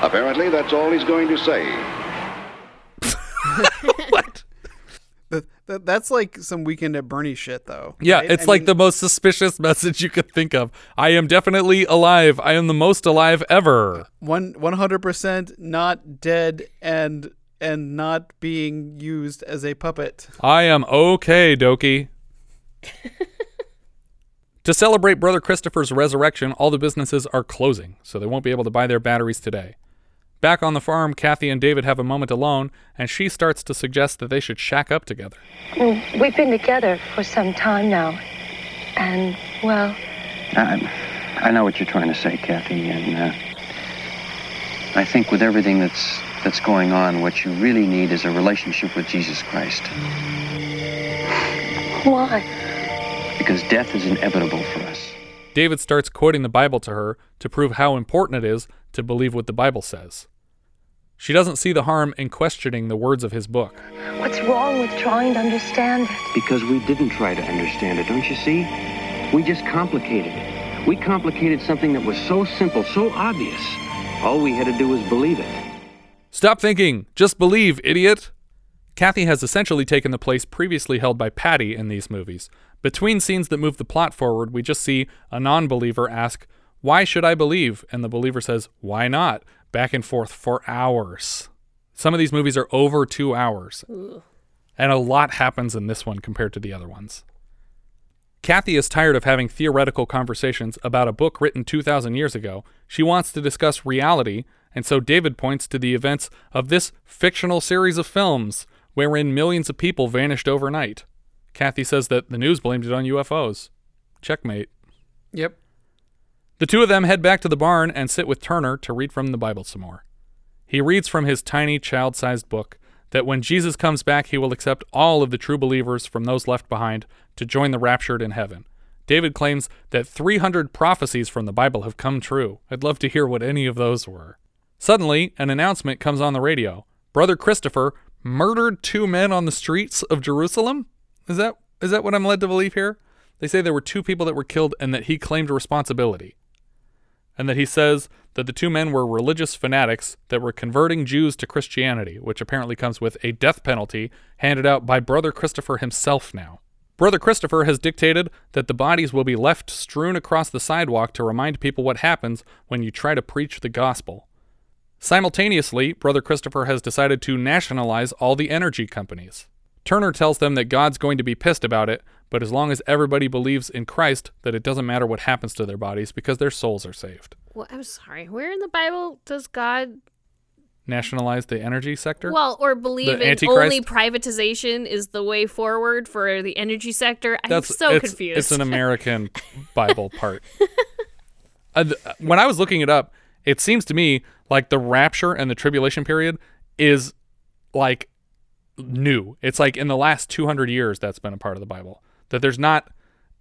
Apparently, that's all he's going to say. (laughs) That, that, that's like some weekend at Bernie shit, though. Yeah, right? it's I like mean, the most suspicious (laughs) message you could think of. I am definitely alive. I am the most alive ever. one one hundred percent not dead and and not being used as a puppet. I am okay, Doki. (laughs) to celebrate Brother Christopher's resurrection, all the businesses are closing, so they won't be able to buy their batteries today. Back on the farm, Kathy and David have a moment alone, and she starts to suggest that they should shack up together. Well, we've been together for some time now, and, well, I, I know what you're trying to say, Kathy, and uh, I think with everything that's that's going on, what you really need is a relationship with Jesus Christ, why? because death is inevitable for us. David starts quoting the Bible to her to prove how important it is to believe what the Bible says. She doesn't see the harm in questioning the words of his book. What's wrong with trying to understand it? Because we didn't try to understand it, don't you see? We just complicated it. We complicated something that was so simple, so obvious. All we had to do was believe it. Stop thinking! Just believe, idiot! Kathy has essentially taken the place previously held by Patty in these movies. Between scenes that move the plot forward, we just see a non believer ask, Why should I believe? And the believer says, Why not? Back and forth for hours. Some of these movies are over two hours. Ugh. And a lot happens in this one compared to the other ones. Kathy is tired of having theoretical conversations about a book written 2,000 years ago. She wants to discuss reality, and so David points to the events of this fictional series of films wherein millions of people vanished overnight. Kathy says that the news blamed it on UFOs. Checkmate. Yep. The two of them head back to the barn and sit with Turner to read from the Bible some more. He reads from his tiny, child sized book that when Jesus comes back, he will accept all of the true believers from those left behind to join the raptured in heaven. David claims that 300 prophecies from the Bible have come true. I'd love to hear what any of those were. Suddenly, an announcement comes on the radio. Brother Christopher murdered two men on the streets of Jerusalem? Is that is that what I'm led to believe here? They say there were two people that were killed and that he claimed responsibility. And that he says that the two men were religious fanatics that were converting Jews to Christianity, which apparently comes with a death penalty handed out by Brother Christopher himself now. Brother Christopher has dictated that the bodies will be left strewn across the sidewalk to remind people what happens when you try to preach the gospel. Simultaneously, Brother Christopher has decided to nationalize all the energy companies. Turner tells them that God's going to be pissed about it, but as long as everybody believes in Christ, that it doesn't matter what happens to their bodies because their souls are saved. Well, I'm sorry. Where in the Bible does God Nationalize the energy sector? well or believe The in Antichrist? only privatization is the way forward for the energy sector? I'm That's so it's, confused. It's an American (laughs) Bible part. Uh, th- when I was looking it up, it seems to me like the rapture and the tribulation period is like new. It's like in the last 200 years that's been a part of the Bible. That there's not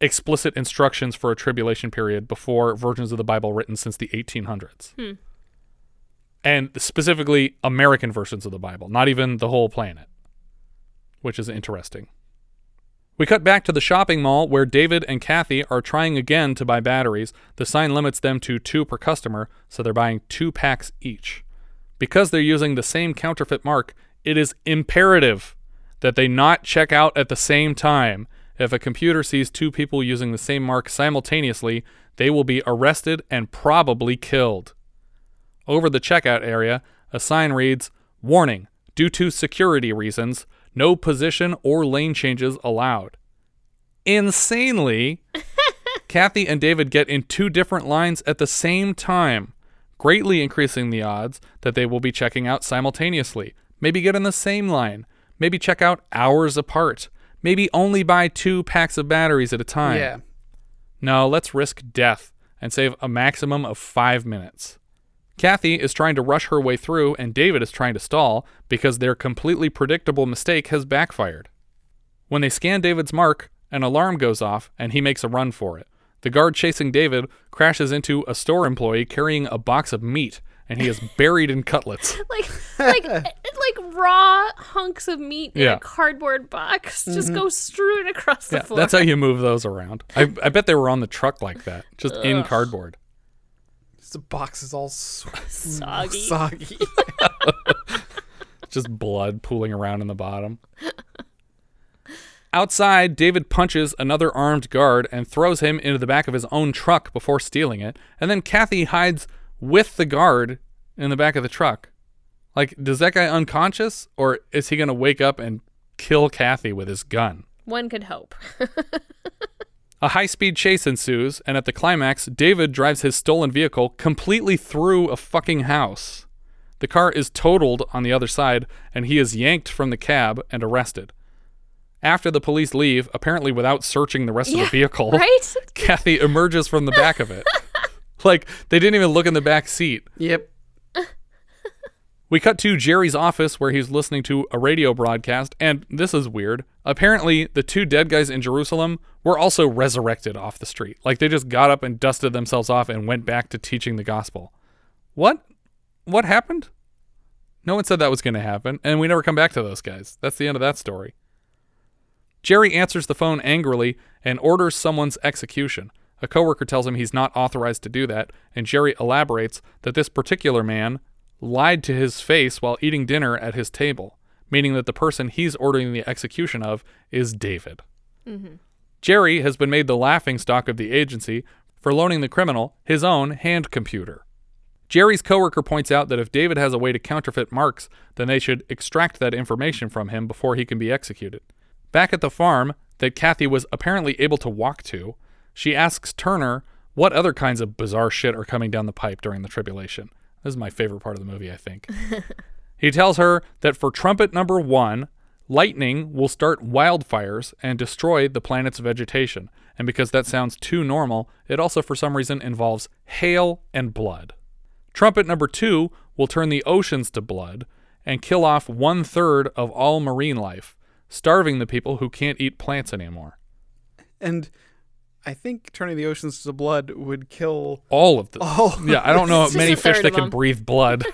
explicit instructions for a tribulation period before versions of the Bible written since the 1800s. Hmm. And specifically American versions of the Bible, not even the whole planet, which is interesting. We cut back to the shopping mall where David and Kathy are trying again to buy batteries. The sign limits them to two per customer, so they're buying two packs each. Because they're using the same counterfeit mark, it is imperative that they not check out at the same time. If a computer sees two people using the same mark simultaneously, they will be arrested and probably killed. Over the checkout area, a sign reads Warning, due to security reasons, no position or lane changes allowed. Insanely, (laughs) Kathy and David get in two different lines at the same time, greatly increasing the odds that they will be checking out simultaneously. Maybe get in the same line, maybe check out hours apart, maybe only buy two packs of batteries at a time. Yeah. No, let's risk death and save a maximum of five minutes. Kathy is trying to rush her way through, and David is trying to stall because their completely predictable mistake has backfired. When they scan David's mark, an alarm goes off and he makes a run for it. The guard chasing David crashes into a store employee carrying a box of meat, and he is (laughs) buried in cutlets. (laughs) like like like raw hunks of meat in Yeah. a cardboard box just Mhm. go strewn across the Yeah, floor. that's how you (laughs) move those around. I, I bet they were on the truck like that, just in cardboard. The box is all s- Soggy. (laughs) soggy. just blood pooling around in the bottom. Outside, David punches another armed guard and throws him into the back of his own truck before stealing it. And then Kathy hides with the guard in the back of the truck. Like, does that guy unconscious or is he going to wake up and kill Kathy with his gun? One could hope. (laughs) A high speed chase ensues, and at the climax, David drives his stolen vehicle completely through a fucking house. The car is totaled on the other side, and he is yanked from the cab and arrested. After the police leave, apparently without searching the rest of the vehicle, (laughs) right? Kathy emerges from the back of it. (laughs) like, they didn't even look in the back seat. Yep. We cut to Jerry's office where he's listening to a radio broadcast, and this is weird. Apparently, the two dead guys in Jerusalem were also resurrected off the street. Like they just got up and dusted themselves off and went back to teaching the gospel. What? What happened? No one said that was going to happen, and we never come back to those guys. That's the end of that story. Jerry answers the phone angrily and orders someone's execution. A coworker tells him he's not authorized to do that, and Jerry elaborates that this particular man lied to his face while eating dinner at his table, meaning that the person he's ordering the execution of is David. Mm-hmm. Jerry has been made the laughing stock of the agency for loaning the criminal his own hand computer. Jerry's coworker points out that if David has a way to counterfeit marks, then they should extract that information from him before he can be executed. Back at the farm that Kathy was apparently able to walk to, she asks Turner what other kinds of bizarre shit are coming down the pipe during the tribulation. This is my favorite part of the movie, I think. (laughs) He tells her that for trumpet number one, lightning will start wildfires and destroy the planet's vegetation. And because that sounds too normal, it also for some reason involves hail and blood. Trumpet number two will turn the oceans to blood and kill off one third of all marine life, starving the people who can't eat plants anymore. And I think turning the oceans to blood would kill All of them. all. yeah, I don't know many fish that can breathe blood.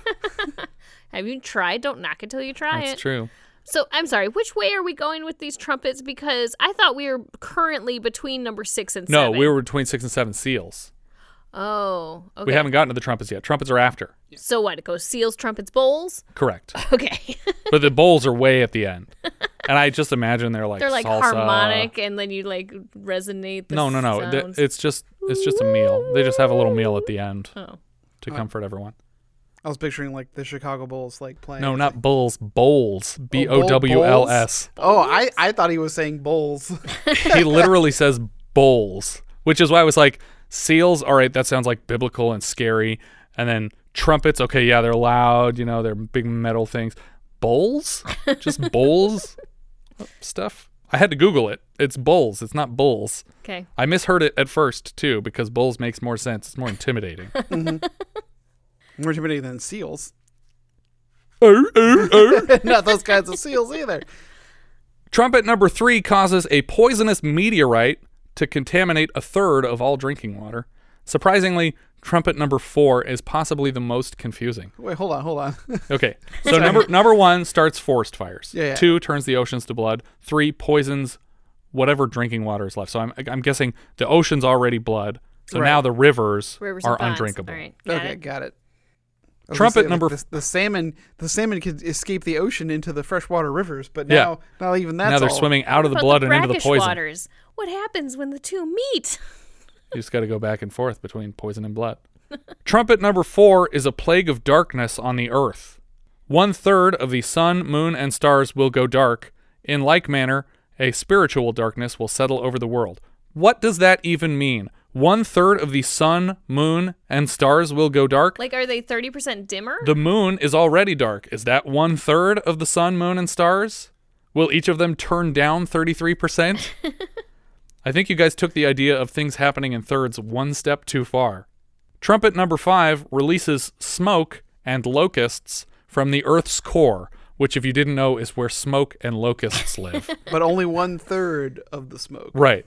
(laughs) Have you tried? Don't knock it till you try That's it. That's true. So I'm sorry. Which way are we going with these trumpets? Because I thought we were currently between number six and No, seven. we were between six and seven seals. Oh, okay. We haven't gotten to the trumpets yet. Trumpets are after. So what? It goes seals, trumpets, bowls. Correct. (laughs) Okay. (laughs) but the bowls are way at the end. And I just imagine they're like They're like salsa. harmonic, and then you like resonate. The No, no, no. Th- sounds. It's just it's just a meal. They just have a little meal at the end Oh. to Oh. comfort everyone. I was picturing like the Chicago Bulls like playing. No, not bulls, bowls. Oh, B O W L S. Oh, O W L S. Oh, I, I thought he was saying bulls. He literally says bowls, which is why I was like, seals, all right, that sounds like biblical and scary. And then trumpets, okay, yeah, they're loud, you know, they're big metal things. Bowls? Just (laughs) bowls stuff? I had to Google it. It's bowls, it's not bulls. Okay. I misheard it at first too because bulls makes more sense. It's more intimidating. (laughs) Mhm. More intimidating than seals. Oh, oh, oh. (laughs) not those kinds of seals either. Trumpet number three causes a poisonous meteorite to contaminate a third of all drinking water. Surprisingly, trumpet number four is possibly the most confusing. Wait, hold on, hold on. (laughs) Okay, so number number one starts forest fires. Yeah, yeah. Two turns the oceans to blood. Three poisons whatever drinking water is left. So I'm I'm guessing the ocean's already blood. So Right. now the rivers, Rivers are undrinkable. All right. Got okay, it. got it. I Trumpet say, number like, the, the salmon. The salmon could escape the ocean into the freshwater rivers, but Yeah. now, now even that's now they're all- swimming out of the blood about and into the brackish poison. waters. What happens when the two meet? (laughs) You just got to go back and forth between poison and blood. (laughs) Trumpet number four is a plague of darkness on the earth. One third of the sun, moon, and stars will go dark. In like manner, a spiritual darkness will settle over the world. What does that even mean? One third of the sun, moon, and stars will go dark? Like, are they thirty percent dimmer? The moon is already dark. Is that one third of the sun, moon, and stars? Will each of them turn down 33%? (laughs) I think you guys took the idea of things happening in thirds one step too far. Trumpet number five releases smoke and locusts from the Earth's core, which, if you didn't know, is where smoke and locusts (laughs) live. but only one third of the smoke. Right.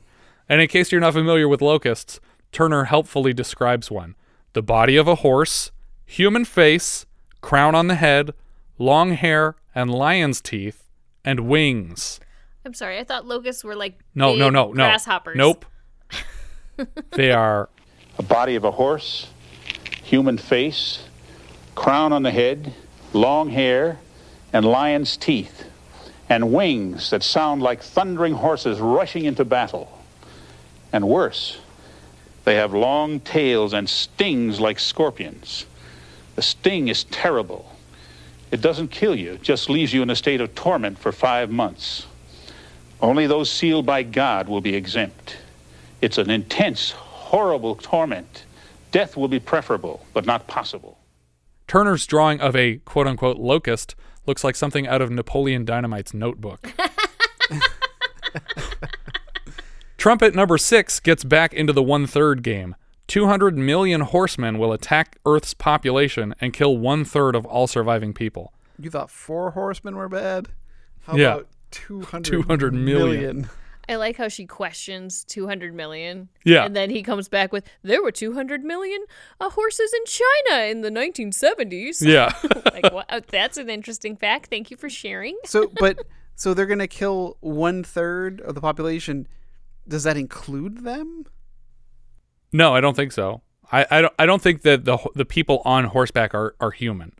And in case you're not familiar with locusts, Turner helpfully describes one the body of a horse, human face, crown on the head, long hair and lion's teeth, and wings. I'm sorry. I thought locusts were like No, no, big no, no. grasshoppers. Nope. (laughs) they are a body of a horse, human face, crown on the head, long hair, and lion's teeth, and wings that sound like thundering horses rushing into battle. And worse, they have long tails and stings like scorpions. The sting is terrible. It doesn't kill you, it just leaves you in a state of torment for five months. Only those sealed by God will be exempt. It's an intense, horrible torment. Death will be preferable, but not possible. Turner's drawing of a quote unquote locust looks like something out of Napoleon Dynamite's notebook. (laughs) Trumpet number six gets back into the one third game. 200 million horsemen will attack Earth's population and kill one third of all surviving people. You thought four horsemen were bad? How Yeah. about 200, 200 million. million? I like how she questions 200 million. Yeah. And then he comes back with, there were 200 million uh, horses in China in the 1970s. Yeah. (laughs) like, what? Oh, that's an interesting fact. Thank you for sharing. So, (laughs) but so they're gonna kill one third of the population. Does that include them? No, I don't think so. I, I don't I don't think that the the people on horseback are are human.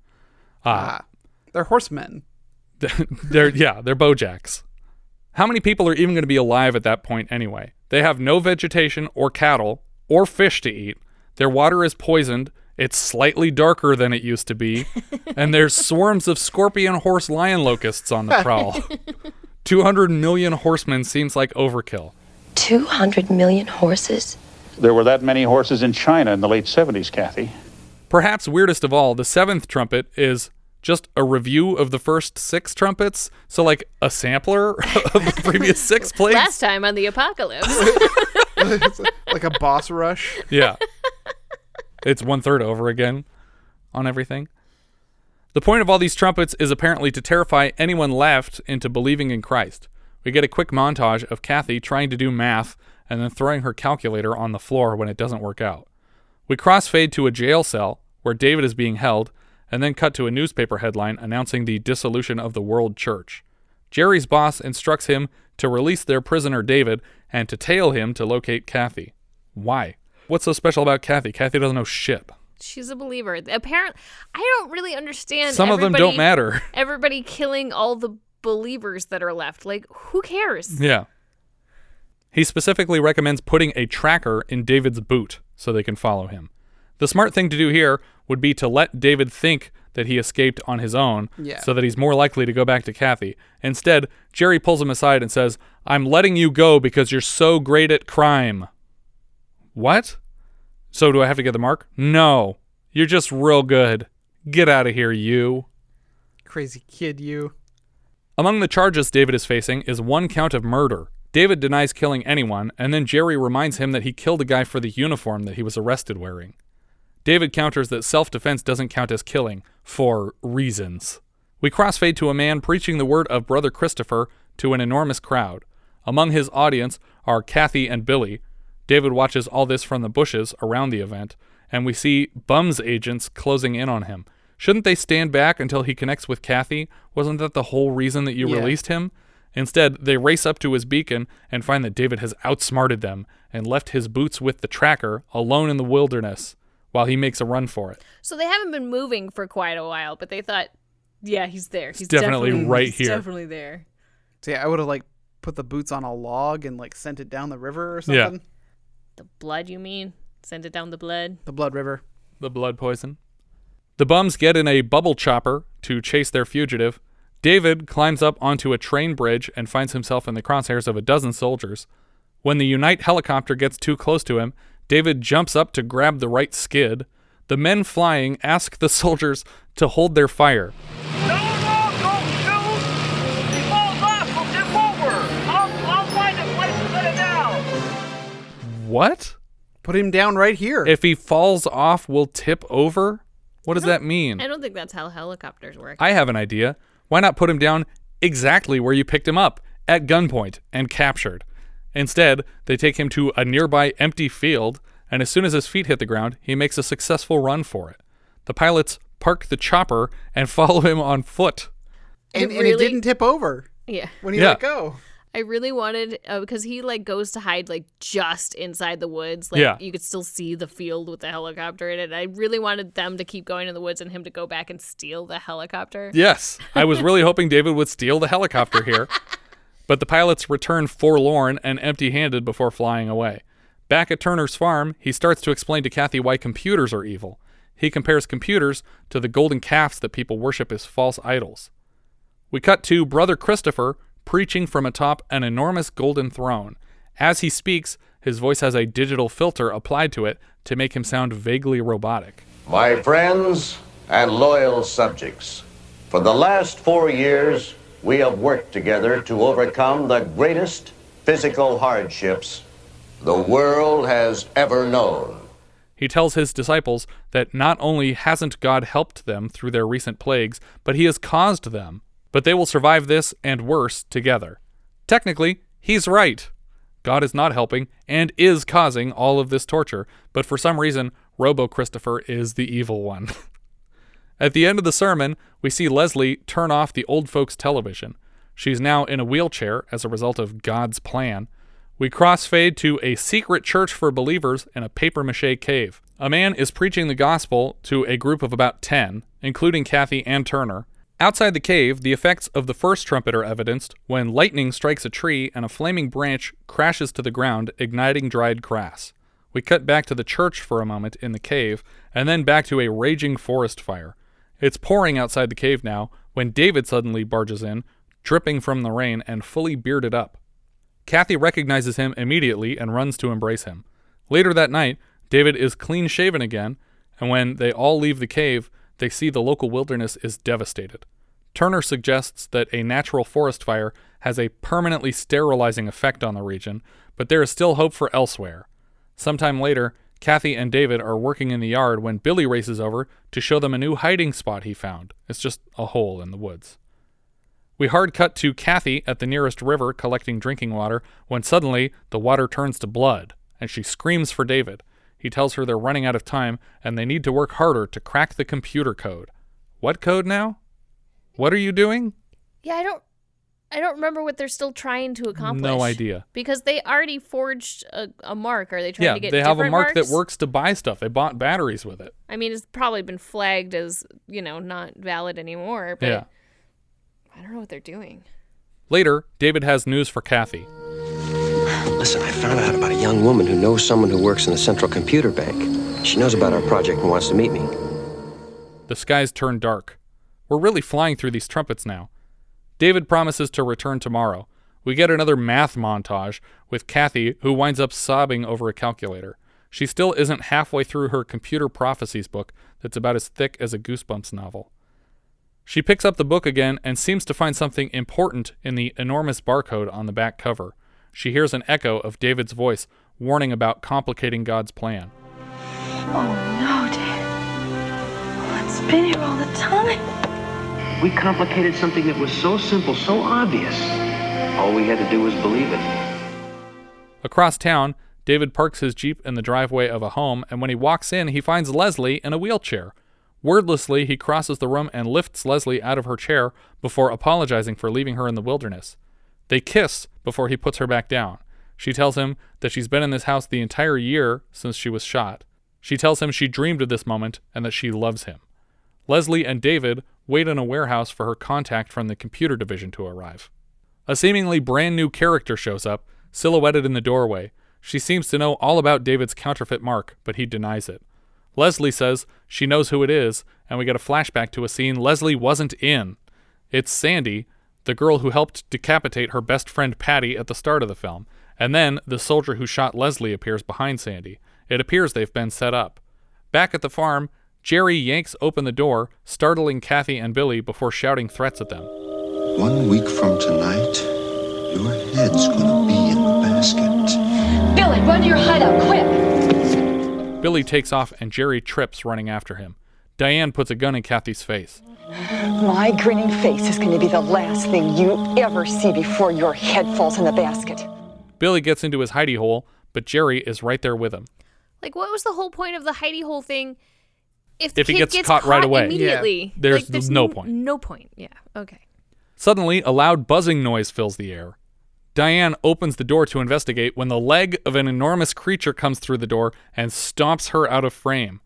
Uh, Ah, they're horsemen. (laughs) they're yeah, they're bojacks. How many people are even going to be alive at that point anyway? They have no vegetation or cattle or fish to eat. Their water is poisoned. It's slightly darker than it used to be, (laughs) and there's swarms of scorpion, horse, lion locusts on the prowl. 200 million horsemen seems like overkill. 200 million horses? There were that many horses in China in the late 70s, Kathy. Perhaps weirdest of all, the seventh trumpet is just a review of the first six trumpets. So, like a sampler (laughs) of the previous six plays. (laughs) Last time on the apocalypse. (laughs) It's like a boss rush. Yeah. it's one third over again on everything. The point of all these trumpets is apparently to terrify anyone left into believing in Christ. We get a quick montage of Kathy trying to do math and then throwing her calculator on the floor when it doesn't work out. We crossfade to a jail cell where David is being held, and then cut to a newspaper headline announcing the dissolution of the World Church. Jerry's boss instructs him to release their prisoner David and to tail him to locate Kathy. Why? What's so special about Kathy? Kathy doesn't know shit. She's a believer. Apparently, I don't really understand. Some of them don't matter. (laughs) Everybody killing all the believers that are left. Like, who cares? Yeah. He specifically recommends putting a tracker in David's boot so they can follow him. The smart thing to do here would be to let David think that he escaped on his own Yeah. so that he's more likely to go back to Kathy. Instead, Jerry pulls him aside and says, I'm letting you go because you're so great at crime. What? So do I have to get the mark? No. You're just real good. Get out of here, you. Crazy kid, you. Among the charges David is facing is one count of murder. David denies killing anyone, and then Jerry reminds him that he killed a guy for the uniform that he was arrested wearing. David counters that self defense doesn't count as killing, for reasons. We crossfade to a man preaching the word of Brother Christopher to an enormous crowd. Among his audience are Kathy and Billy. David watches all this from the bushes around the event, and we see Bum's agents closing in on him. Shouldn't they stand back until he connects with Kathy? Wasn't that the whole reason that you Yeah. released him? Instead, they race up to his beacon and find that David has outsmarted them and left his boots with the tracker alone in the wilderness while he makes a run for it. So they haven't been moving for quite a while, but they thought, yeah, he's there. He's definitely right he's here. Definitely there. See, I would have like put the boots on a log and like sent it down the river or something. Yeah. something. The blood, you mean? Send it down the blood. The blood river. the blood poison. The bums get in a bubble chopper to chase their fugitive. David climbs up onto a train bridge and finds himself in the crosshairs of a dozen soldiers. When the Unite helicopter gets too close to him, David jumps up to grab the right skid. The men flying ask the (laughs) soldiers to hold their fire. He falls off. We'll tip over. I'll, I'll find a place to put him down. What? Put him down right here. If he falls off, we'll tip over? What does that mean? I don't think that's how helicopters work. I have an idea. Why not put him down exactly where you picked him up, at gunpoint, and captured? Instead, they take him to a nearby empty field, and as soon as his feet hit the ground, he makes a successful run for it. The pilots park the chopper and (laughs) follow him on foot. and, and it didn't tip over yeah. when he Yeah. let go. I really wanted uh, because he like goes to hide like just inside the woods. Like Yeah. you could still see the field with the helicopter in it. I really wanted them to keep going in the woods and him to go back and steal the helicopter. Yes, I was really hoping David would steal the helicopter here. (laughs) But the pilots return forlorn and empty handed before flying away. Back at Turner's farm, he starts to explain to Kathy why computers are evil. He compares computers to the golden calves that people worship as false idols. We cut to Brother Christopher preaching from atop an enormous golden throne. As he speaks, his voice has a digital filter applied to it to make him sound vaguely robotic. My friends and loyal subjects, for the last four years, we have worked together to overcome the greatest physical hardships the world has ever known. He tells his disciples that not only hasn't God helped them through their recent plagues, but he has caused them. But they will survive this and worse together. Technically, he's right. God is not helping and is causing all of this torture, but for some reason, Robo Christopher is the evil one. (laughs) At the end of the sermon, we see Leslie turn off the old folks' television. She's now in a wheelchair as a result of God's plan. We crossfade to a secret church for believers in a paper mache cave. A man is preaching the gospel to a group of about 10, including Kathy and Turner. Outside the cave, the effects of the first trumpet are evidenced when lightning strikes a tree and a flaming branch crashes to the ground, igniting dried grass. We cut back to the church for a moment in the cave, and then back to a raging forest fire. It's pouring outside the cave now when David suddenly barges in, dripping from the rain and fully bearded up. Kathy recognizes him immediately and runs to embrace him. Later that night, David is clean shaven again, and when they all leave the cave, they see the local wilderness is devastated. Turner suggests that a natural forest fire has a permanently sterilizing effect on the region, but there is still hope for elsewhere. Sometime later, Kathy and David are working in the yard when Billy races over to show them a new hiding spot he found. It's just a hole in the woods. We hard cut to Kathy at the nearest river collecting drinking water when suddenly the water turns to blood and she screams for David. He tells her they're running out of time and they need to work harder to crack the computer code. What code now? What are you doing? Yeah, I don't I don't remember what they're still trying to accomplish. No idea. Because they already forged a, a mark. Are they trying Yeah, to get Yeah, they have a mark marks? that works to buy stuff. They bought batteries with it. I mean, it's probably been flagged as, you know, not valid anymore, but Yeah. I don't know what they're doing. Later, David has news for Kathy. Listen, I found out about a young woman who knows someone who works in the Central Computer Bank. She knows about our project and wants to meet me. The skies turn dark. We're really flying through these trumpets now. David promises to return tomorrow. We get another math montage with Kathy, who winds up sobbing over a calculator. She still isn't halfway through her computer prophecies book that's about as thick as a Goosebumps novel. She picks up the book again and seems to find something important in the enormous barcode on the back cover. She hears an echo of David's voice warning about complicating God's plan. Oh, no, Dad. Oh, it's been here all the time. We complicated something that was so simple, so obvious. All we had to do was believe it. Across town, David parks his Jeep in the driveway of a home, and when he walks in, he finds Leslie in a wheelchair. Wordlessly, he crosses the room and lifts Leslie out of her chair before apologizing for leaving her in the wilderness. They kiss before he puts her back down. She tells him that she's been in this house the entire year since she was shot. She tells him she dreamed of this moment and that she loves him. Leslie and David wait in a warehouse for her contact from the computer division to arrive. A seemingly brand new character shows up, silhouetted in the doorway. She seems to know all about David's counterfeit mark, but he denies it. Leslie says she knows who it is, and we get a flashback to a scene Leslie wasn't in. It's Sandy, the girl who helped decapitate her best friend Patty at the start of the film, and then the soldier who shot Leslie appears behind Sandy. It appears they've been set up. Back at the farm, Jerry yanks open the door, startling Kathy and Billy before shouting threats at them. One week from tonight, your head's gonna be in the basket. Billy, run to your hideout, quick! Billy takes off and Jerry trips running after him. Diane puts a gun in Kathy's face. My grinning face is going to be the last thing you ever see before your head falls in the basket. Billy gets into his hidey hole, but Jerry is right there with him. Like, what was the whole point of the hidey hole thing? If the If he gets gets caught right away. immediately, Yeah. There's like, there's no point. No point. Yeah. Okay. Suddenly, a loud buzzing noise fills the air. Diane opens the door to investigate when the leg of an enormous creature comes through the door and stomps her out of frame.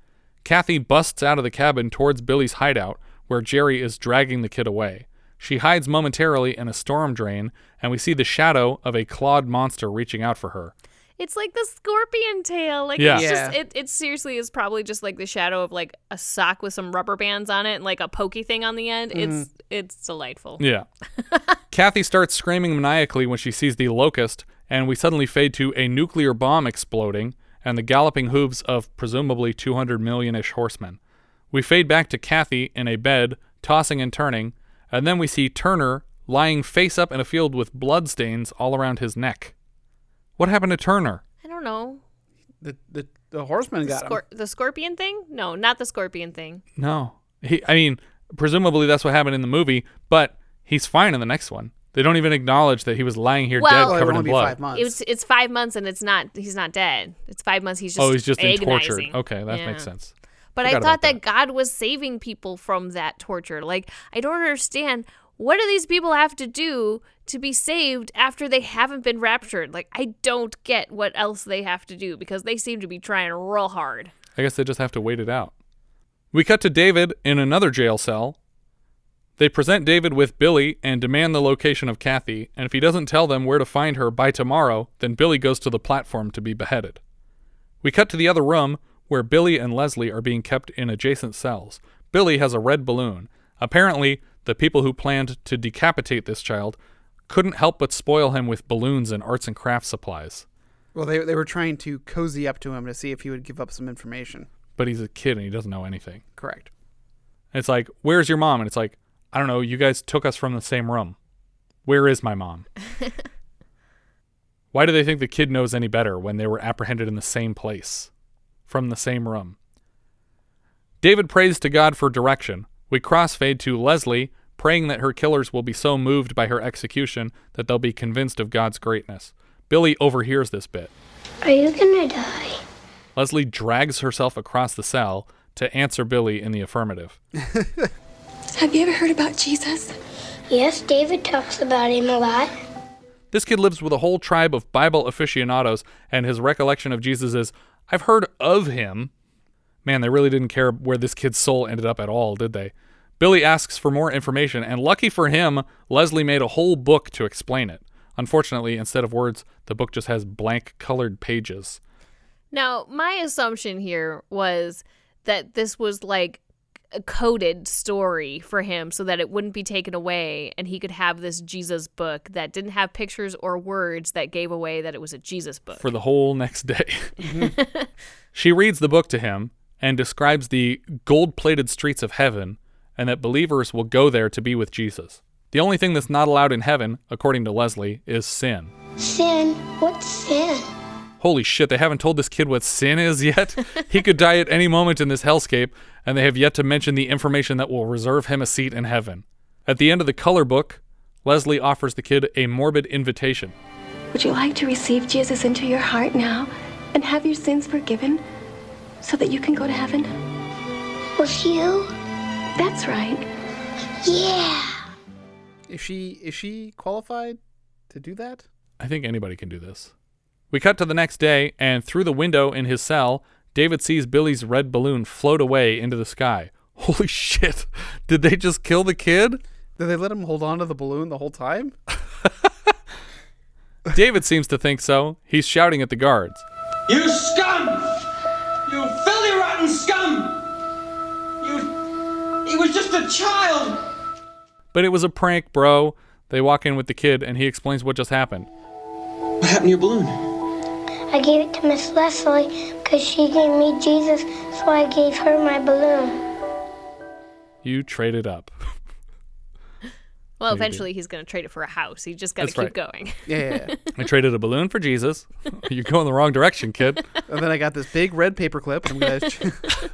Kathy busts out of the cabin towards Billy's hideout, where Jerry is dragging the kid away. She hides momentarily in a storm drain, and we see the shadow of a clawed monster reaching out for her. It's like the scorpion tail. Like Yeah. it's just it, it seriously is probably just like the shadow of like a sock with some rubber bands on it and like a pokey thing on the end. Mm-hmm. It's it's delightful. Yeah. (laughs) Kathy starts screaming maniacally when she sees the locust, and we suddenly fade to a nuclear bomb exploding and the galloping hooves of presumably 200 million ish horsemen. We fade back to Kathy in a bed, tossing and turning, and then we see Turner lying face up in a field with bloodstains all around his neck. What happened to Turner? I don't know. The the, the horseman The, got him. the scorpion thing? No, not the scorpion thing. No. He, I mean, presumably that's what happened in the movie, but he's fine in the next one. They don't even acknowledge that he was lying here Well- dead, covered in blood. five It's it's five months and it's not he's not dead. It's five months. He's oh, just oh, he's just been tortured. Okay, that Yeah. makes sense. But I Forgot thought about that. God was saving people from that torture. Like I don't understand. What do these people have to do to be saved after they haven't been raptured? Like I don't get what else they have to do because they seem to be trying real hard. I guess they just have to wait it out. We cut to David in another jail cell. They present David with Billy and demand the location of Kathy, and if he doesn't tell them where to find her by tomorrow, then Billy goes to the platform to be beheaded. We cut to the other room where Billy and Leslie are being kept in adjacent cells. Billy has a red balloon. Apparently, the people who planned to decapitate this child couldn't help but spoil him with balloons and arts and crafts supplies. Well, they they were trying to cozy up to him to see if he would give up some information. But he's a kid and he doesn't know anything. Correct. And it's like, where's your mom? And it's like, I don't know. You guys took us from the same room. Where is my mom? (laughs) Why do they think the kid knows any better when they were apprehended in the same place, from the same room? David prays to God for direction. We crossfade to Leslie, praying that her killers will be so moved by her execution that they'll be convinced of God's greatness. Billy overhears this bit. Are you gonna die? Leslie drags herself across the cell to answer Billy in the affirmative. (laughs) Have you ever heard about Jesus? Yes, David talks about him a lot. This kid lives with a whole tribe of Bible aficionados, and his recollection of Jesus is, I've heard of him. Man, they really didn't care where this kid's soul ended up at all, did they? Billy asks for more information, and lucky for him, Leslie made a whole book to explain it. Unfortunately, instead of words, the book just has blank colored pages. Now, my assumption here was that this was like a coded story for him so that it wouldn't be taken away and he could have this Jesus book that didn't have pictures or words that gave away that it was a Jesus book. for the whole next day. (laughs) (laughs) she reads the book to him and describes the gold plated streets of heaven and that believers will go there to be with Jesus. The only thing that's not allowed in heaven, according to Leslie, is sin. Sin? What's sin? Holy shit, they haven't told this kid what sin is yet? (laughs) he could die at any moment in this hellscape, and they have yet to mention the information that will reserve him a seat in heaven. At the end of the color book, Leslie offers the kid a morbid invitation. Would you like to receive Jesus into your heart now and have your sins forgiven so that you can go to heaven? With you? That's right. Yeah. Is she is she qualified to do that? I think anybody can do this. We cut to the next day, and through the window in his cell, David sees Billy's red balloon float away into the sky. Holy (laughs) shit! Did they just kill the kid? Did they let him hold on to the balloon the whole time? (laughs) (laughs) David seems to think so. He's shouting at the guards. You scum! He was just a child! But it was a prank, bro. They walk in with the kid, and he explains what just happened. What happened to your balloon? I gave it to Miss Leslie because she gave me Jesus, so I gave her my balloon. You traded up. (laughs) Well, Maybe. eventually he's going to trade it for a house. He just got to keep right. going. (laughs) Yeah. yeah. (laughs) I traded a balloon for Jesus. You're going the wrong direction, kid. and then I got this big red paperclip. and I'm gonna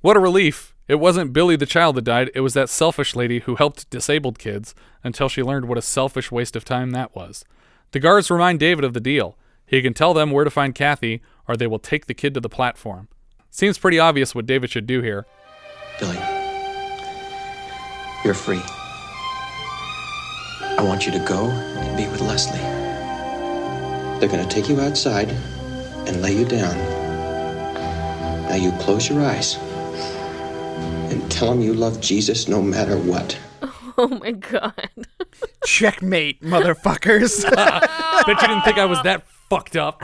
What a relief. It wasn't Billy the child that died, it was that selfish lady who helped disabled kids until she learned what a selfish waste of time that was. The guards remind David of the deal. He can tell them where to find Kathy, or they will take the kid to the platform. Seems pretty obvious what David should do here. Billy, you're free. I want you to go and be with Leslie. They're going to take you outside and lay you down. Now you close your eyes and tell him you love Jesus no matter what. (laughs) oh my god. (laughs) Checkmate, motherfuckers. (laughs) Bet you didn't think I was that fucked up.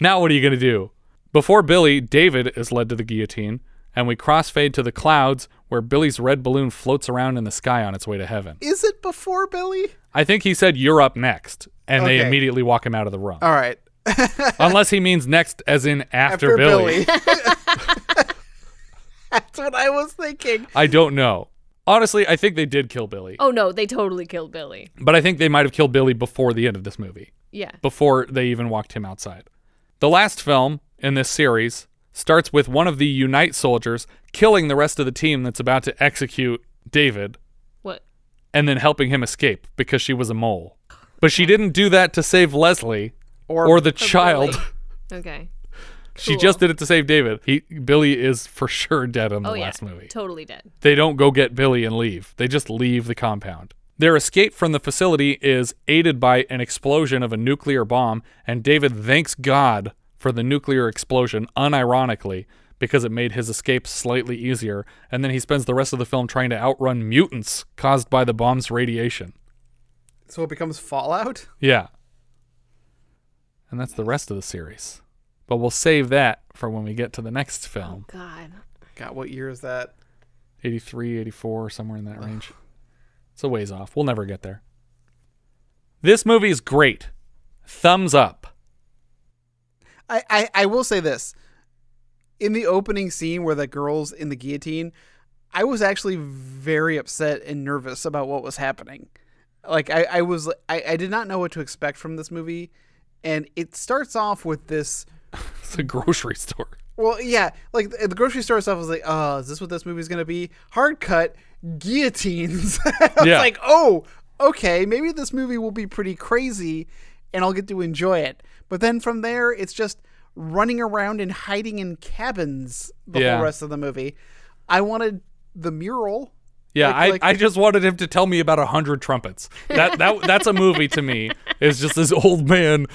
now what are you going to do? Before Billy, David is led to the guillotine, and we crossfade to the clouds where Billy's red balloon floats around in the sky on its way to heaven. Is it before Billy? I think he said, You're up next, and they Okay. immediately walk him out of the room. All right. Unless he means next, as in after, Billy. (laughs) That's what I was thinking. I don't know. Honestly, I think they did kill Billy, Oh no, they totally killed Billy. but I think they might have killed Billy before the end of this movie. Yeah. before they even walked him outside. The last film in this series starts with one of the Unite soldiers killing the rest of the team that's about to execute David What? and then helping him escape because she was a mole. But she didn't do that to save Leslie or, the child. (laughs) Okay. She just did it to save David. He Billy is for sure dead in the oh yeah. last movie. Totally dead. They don't go get Billy and leave. They just leave the compound. Their escape from the facility is aided by an explosion of a nuclear bomb, and David thanks God for the nuclear explosion, unironically, because it made his escape slightly easier. And then he spends the rest of the film trying to outrun mutants caused by the bomb's radiation. So it becomes Fallout? Yeah. And that's the rest of the series. But we'll save that for when we get to the next oh, film. God. God, what year is that? 83, 84, somewhere in that range. It's a ways off. We'll never get there. This movie is great. Thumbs up. I, I, I will say this. In the opening scene where the girl's in the guillotine, I was actually very upset and nervous about what was happening. Like I, I was I, I did not know what to expect from this movie. And it starts off with this (laughs) It's a grocery store. well, yeah, like the grocery store stuff was like, oh, is this what this movie's gonna be? Hard cut guillotines. (laughs) I was Yeah. like, oh, okay, maybe this movie will be pretty crazy, and I'll get to enjoy it. But then from there, it's just running around and hiding in cabins the Yeah. whole rest of the movie. I wanted the mural Yeah, Like- I, like- I just wanted him to tell me about a hundred trumpets. That that that's a movie to me. It's just this old man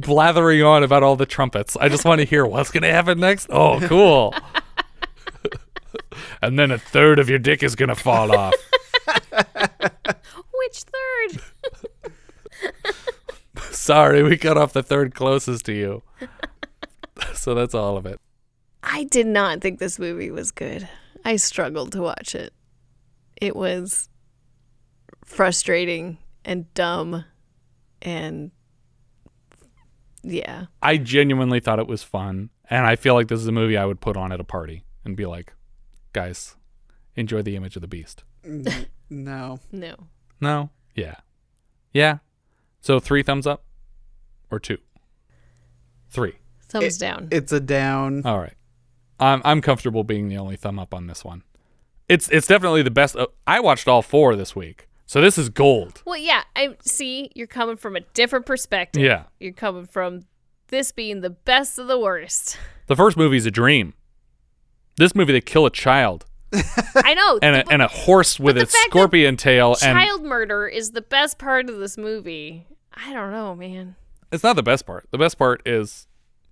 blathering on about all the trumpets. I just want to hear what's gonna happen next. Oh, cool. (laughs) and then a third of your dick is gonna fall off. Which third? (laughs) Sorry, we cut off the third closest to you. so that's all of it. I did not think this movie was good. I struggled to watch it. It was frustrating and dumb and yeah. I genuinely thought it was fun, and I feel like this is a movie I would put on at a party and be like, guys, enjoy the image of the beast. No. No. No? Yeah. Yeah. So three thumbs up or two? Three. Thumbs It- down. It's a down. All right. I'm I'm comfortable being the only thumb up on this one. It's it's definitely the best. Uh, I watched all four this week, so this is gold. Well, yeah, I see you're coming from a different perspective. Yeah. You're coming from this being the best of the worst. (laughs) The first movie's a dream. This movie, they kill a child I know. and a, and a horse with a scorpion tail, and child murder is the best part of this movie. I don't know, man. it's not the best part. The best part is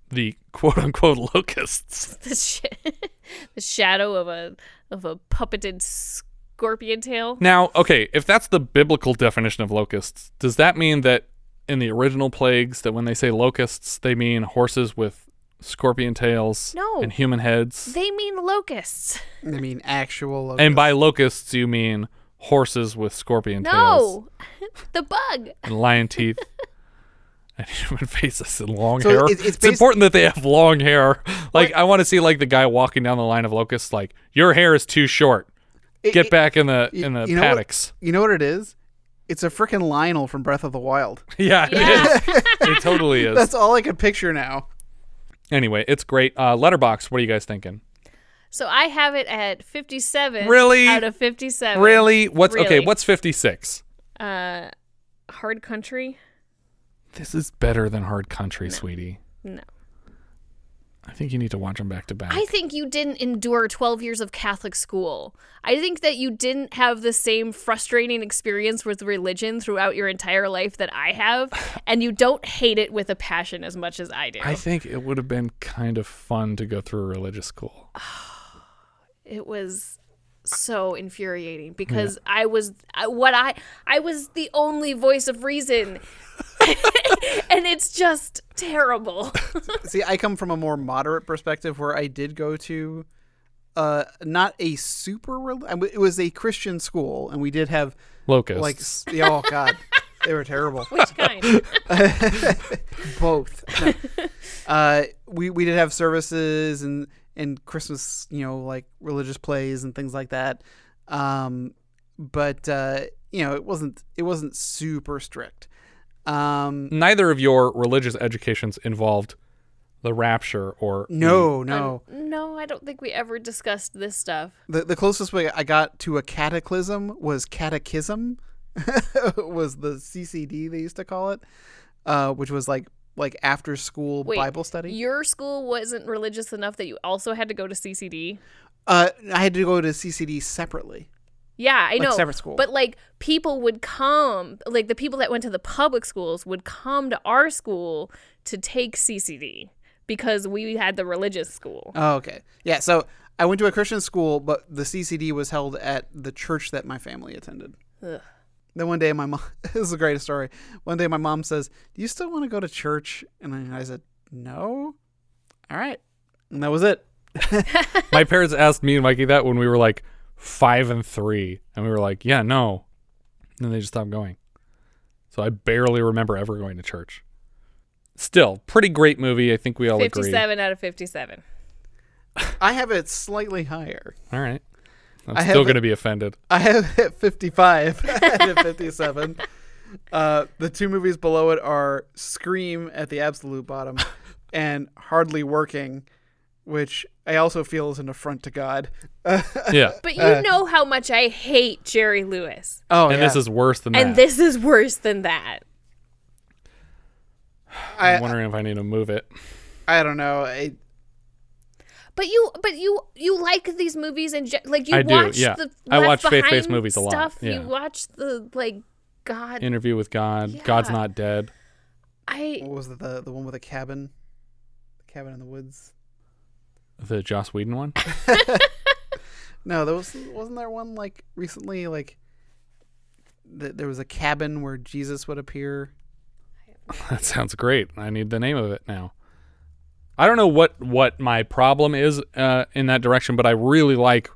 the quote unquote (laughs) locusts. The sh- (laughs) the shadow of a of a puppeted scorpion tail. Now, okay, if that's the biblical definition of locusts, does that mean that in the original plagues that when they say locusts, they mean horses with scorpion tails No. and human heads? They mean locusts. They mean, actual. Locusts. And by locusts, you mean horses with scorpion tails No, (laughs) the bug. and lion teeth (laughs) (laughs) and human faces and long So hair. it- It's, it's basi- important that they have long hair. Like, I want to see like the guy walking down the line of locusts, like, your hair is too short. It- Get it- back in the y- in the you know what- paddocks. you know what it is? It's a freaking Lynel from Breath of the Wild. (laughs) Yeah, it is. it totally (laughs) is. That's all I can picture now. Anyway, it's great. Uh, Letterboxd. What are you guys thinking? So I have it at 57. Really? Out of 57. Really? What's okay? What's fifty six? Uh, hard country? This is better than Hard Country, sweetie. No. I think you need to watch them back to back. I think you didn't endure 12 years of Catholic school. I think that you didn't have the same frustrating experience with religion throughout your entire life that I have, (sighs) and you don't hate it with a passion as much as I do. I think it would have been kind of fun to go through a religious school. (sighs) it was so infuriating because I was what I I was the only voice of reason. (laughs) and it's just terrible. (laughs) See, I come from a more moderate perspective where I did go to uh not a super rel- it was a Christian school and we did have Locusts. like yeah, oh god they were terrible (laughs) Which kind? both No. uh we we did have services and and Christmas you know like religious plays and things like that um but uh you know it wasn't it wasn't super strict um Neither of your religious educations involved the rapture or no no no, I don't think we ever discussed this stuff. The the closest way I got to a cataclysm was catechism, (laughs) was the CCD they used to call it, uh, which was like like after school Wait, Bible study. Your school wasn't religious enough that you also had to go to CCD? Uh, I had to go to CCD separately. Yeah, I Like know. separate school. But like people would come, like the people that went to the public schools would come to our school to take CCD because we had the religious school. Oh, okay. Yeah, so I went to a Christian school, but the CCD was held at the church that my family attended. Ugh. Then one day, my mom, (laughs) this is a great story. One day, my mom says, Do you still want to go to church? And I I said, No. All right. And that was it. (laughs) My parents asked me and Mikey that when we were like five and three, and we were like, "Yeah, no," and they just stopped going. So I barely remember ever going to church. Still, pretty great movie. I think we all agree. 57 out of 57. (laughs) I have it slightly higher. All right. I'm I still going to be offended. (laughs) I have it 55 (laughs) out of 57. Uh, the two movies below it are Scream at the absolute bottom and Hardly Working, which I also feel is an affront to God. (laughs) Yeah. But you Uh, know how much I hate Jerry Lewis. Oh, and yeah. this is worse than And that. this is worse than that. I'm wondering if I need to move it. I don't know. I, But you, but you, you like these movies and like you I do, watch yeah. the I watch faith-based Behind movies a lot, Stuff. yeah. You watch the like God. Interview with God. God's not dead. I What was it? The the one with the cabin, the cabin in the woods. The Joss Whedon one. (laughs) (laughs) No, there was wasn't there one like recently like th- there was a cabin where Jesus would appear. (laughs) That sounds great. I need the name of it now. I don't know what what my problem is uh, in that direction, but I really like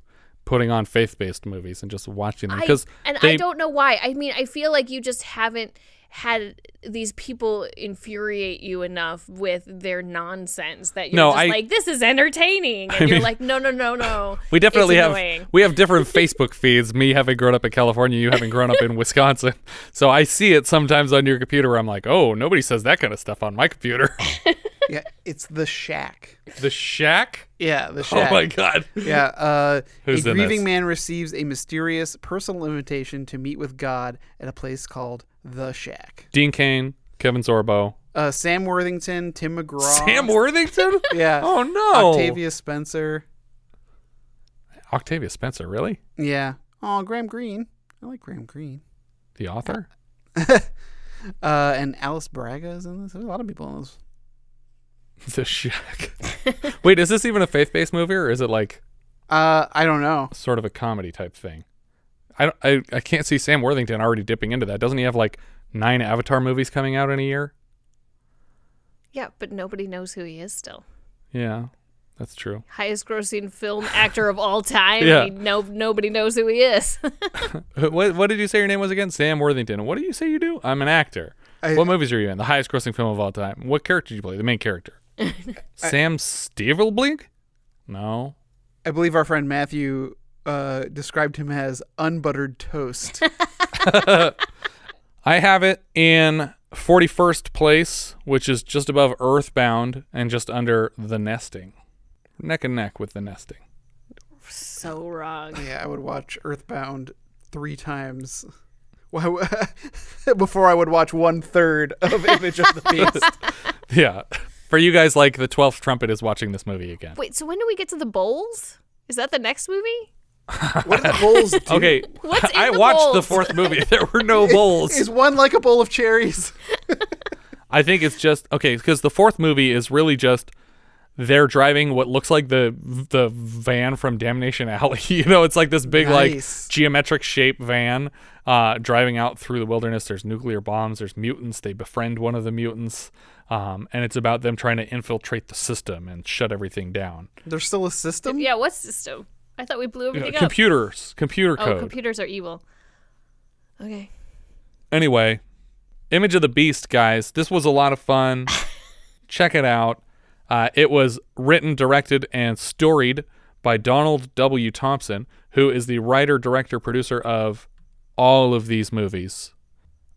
putting on faith-based movies and just watching them because and they, I don't know why. I mean, I feel like you just haven't had these people infuriate you enough with their nonsense that you're No, just I- like, this is entertaining, and I you're mean- like, no, no, no, no. (laughs) we definitely have annoying. we have different Facebook feeds. Me having grown up in California, you having grown up in Wisconsin. So I see it sometimes on your computer. Where I'm like, oh, nobody says that kind of stuff on my computer. (laughs) yeah, it's the Shack. the Shack. Yeah, the shack. Oh my God. Yeah, uh, Who's a in grieving this? man receives a mysterious personal invitation to meet with God at a place called the Shack. Dean Cain, Kevin Sorbo, Uh, Sam Worthington, Tim McGraw. Sam Worthington. (laughs) Yeah. Oh no. Octavia Spencer. Octavia Spencer, really? Yeah. Oh, Graham Greene. I like Graham Greene. The author? (laughs) Uh, and Alice Braga is in this. There's a lot of people in this. (laughs) The Shack. Wait, is this even a faith-based movie, or is it like Uh, I don't know. sort of a comedy type thing? I, don't- I I can't see Sam Worthington already dipping into that. Doesn't he have like nine Avatar movies coming out in a year? Yeah, but nobody knows who he is still. Yeah, that's true. Highest grossing film actor of all time. Yeah. I mean, no, nobody knows who he is. (laughs) (laughs) what what did you say your name was again? Sam Worthington. What do you say you do? I'm an actor. I- what movies are you in? The highest grossing film of all time. What character did you play? The main character. Sam Stevelblink? No. I believe our friend Matthew uh, described him as unbuttered toast. (laughs) (laughs) I have it in 41st place, which is just above Earthbound and just under The Nesting. Neck and neck with The Nesting. so wrong. yeah, I would watch Earthbound three times. (laughs) Before I would watch one third of Image of the Beast. Yeah. For you guys, like the 12th trumpet is watching this movie again. Wait, so when do we get to the bowls? Is that the next movie? (laughs) What do the bowls do? Okay. (laughs) What's in I the watched the fourth movie. (laughs) There were no bowls. Is one like a bowl of cherries? I think it's just okay because the fourth movie is really just they're driving what looks like the the van from Damnation Alley. you know, it's like this big Nice. like geometric shape van uh, driving out through the wilderness. There's nuclear bombs. There's mutants. They befriend one of the mutants, um, and it's about them trying to infiltrate the system and shut everything down. There's still a system? Yeah, what system? I thought we blew everything up. computers, computer code. Oh, computers are evil. Okay. Anyway, Image of the Beast, guys. This was a lot of fun. (laughs) Check it out. Uh, it was written, directed, and storied by Donald W. Thompson, who is the writer, director, producer of all of these movies.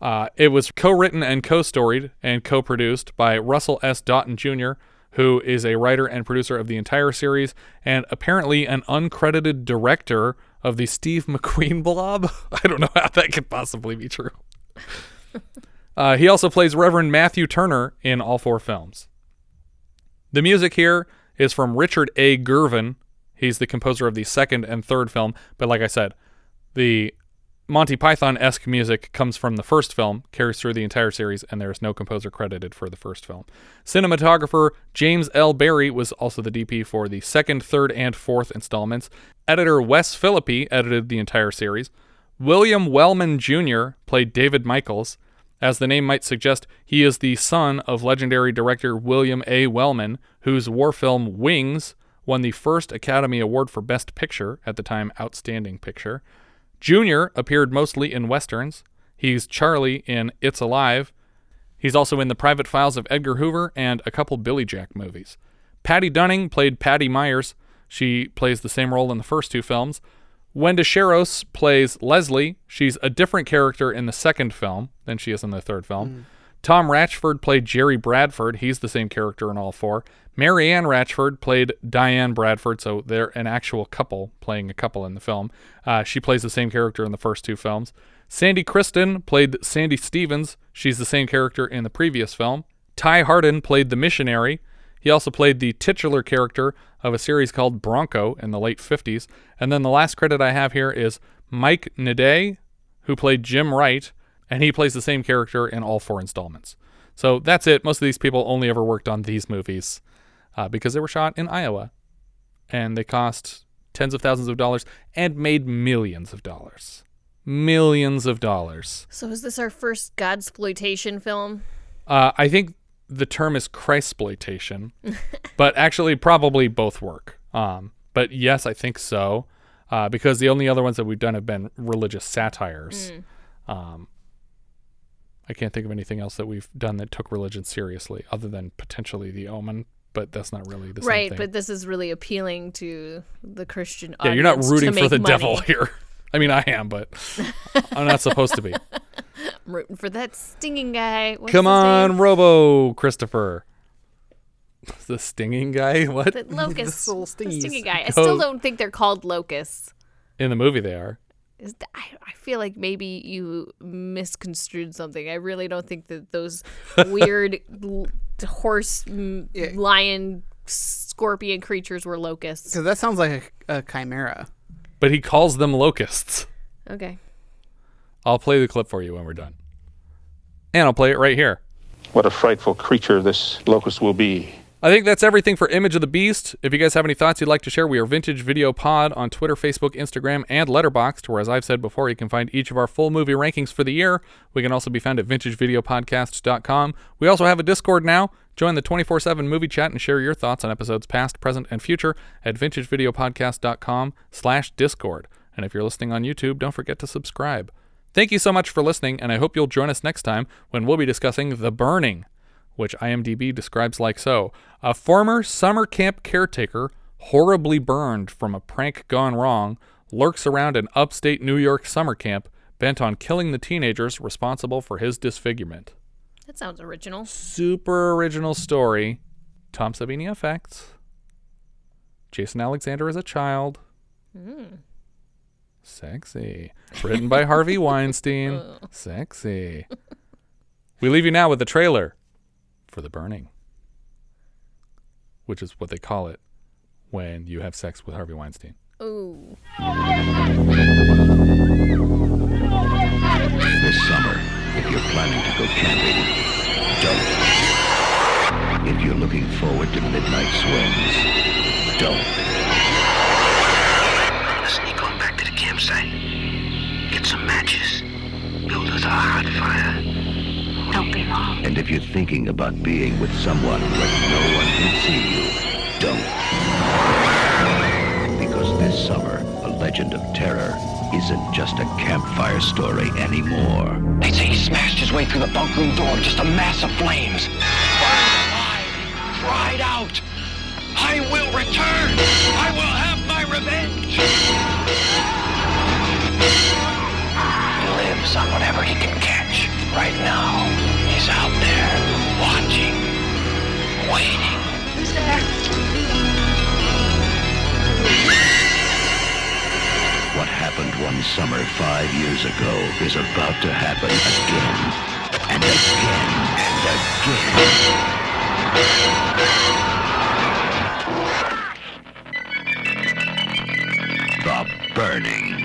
Uh, it was co written and co storied and co produced by Russell S. Doughton Jr., who is a writer and producer of the entire series and apparently an uncredited director of the Steve (laughs) McQueen blob. (laughs) I don't know how that could possibly be true. (laughs) Uh, he also plays Reverend Matthew Turner in all four films. The music here is from Richard A. Gervin. He's the composer of the second and third film, but like I said, the Monty Python esque music comes from the first film, carries through the entire series, and there is no composer credited for the first film. Cinematographer James L. Barry was also the DP for the second, third, and fourth installments. Editor Wes Philippi edited the entire series. William Wellman Jr. played David Michaels. As the name might suggest, he is the son of legendary director William A. Wellman, whose war film Wings won the first Academy Award for Best Picture, at the time Outstanding Picture. Junior appeared mostly in westerns. He's Charlie in It's Alive. He's also in The Private Files of Edgar Hoover and a couple Billy Jack movies. Patty Dunning played Patty Myers. She plays the same role in the first two films. Wenda Sheros plays Leslie. She's a different character in the second film than she is in the third film. Mm. Tom Ratchford played Jerry Bradford. He's the same character in all four. Marianne Ratchford played Diane Bradford, so they're an actual couple playing a couple in the film. Uh, she plays the same character in the first two films. Sandy Kristen played Sandy Stevens. She's the same character in the previous film. Ty Hardin played the missionary. He also played the titular character of a series called Bronco in the late 50s. And then the last credit I have here is Mike Naday, who played Jim Wright, and he plays the same character in all four installments. So that's it. Most of these people only ever worked on these movies uh, because they were shot in Iowa and they cost tens of thousands of dollars and made millions of dollars. Millions of dollars. So is this our first godsploitation film? Uh, I think the term is Christsploitation, (laughs) but actually probably both work. Um, but yes, I think so, uh, because the only other ones that we've done have been religious satires. Mm. Um, I can't think of anything else that we've done that took religion seriously, other than potentially The Omen, but that's not really the same right, but this is really appealing to the Christian yeah, you're not rooting for the money. devil (laughs) here. I mean, I am, but I'm not supposed to be. I'm rooting for that stinging guy. What's Come on, name? Robo Christopher. (laughs) The stinging guy? What? The (laughs) locust. little the stinging guy. I oh. still don't think they're called locusts. In the movie, they are. I, I feel like maybe you misconstrued something. I really don't think that those weird horse, m- lion, scorpion creatures were locusts. Because that sounds like a, a chimera. But he calls them locusts. Okay. I'll play the clip for you when we're done. And I'll play it right here. What a frightful creature this locust will be. I think that's everything for Image of the Beast. If you guys have any thoughts you'd like to share, we are Vintage Video Pod on Twitter, Facebook, Instagram, and Letterboxd, where, as I've said before, you can find each of our full movie rankings for the year. We can also be found at vintagevideopodcast.com. We also have a Discord now. Join the 24 7 movie chat and share your thoughts on episodes past, present, and future at vintagevideopodcast.com slash Discord. And if you're listening on YouTube, don't forget to subscribe. Thank you so much for listening, and I hope you'll join us next time when we'll be discussing The Burning, which IMDb describes like so A former summer camp caretaker, horribly burned from a prank gone wrong, lurks around an upstate New York summer camp bent on killing the teenagers responsible for his disfigurement. That sounds original. Super original story. Tom Savini effects. Jason Alexander as a child. Mm. Sexy. Written by Harvey (laughs) Weinstein. Sexy. We leave you now with the trailer for The Burning, which is what they call it when you have sex with Harvey Weinstein. Ooh. This summer, if you're planning to go camping, don't. If you're looking forward to midnight swims, don't. Sneak on back to the campsite. Get some matches. Build us a hot fire. Don't be long. And if you're thinking about being with someone where no one can see you, don't. Because this summer, a legend of terror isn't just a campfire story anymore. They say he smashed his way through the bunk room door, just a mass of flames. Burned alive, cried out, I will return! I will have my revenge! He lives on whatever he can catch. Right now, he's out there, watching, waiting. Who's there? What happened one summer five years ago is about to happen again and again and again. The Burning.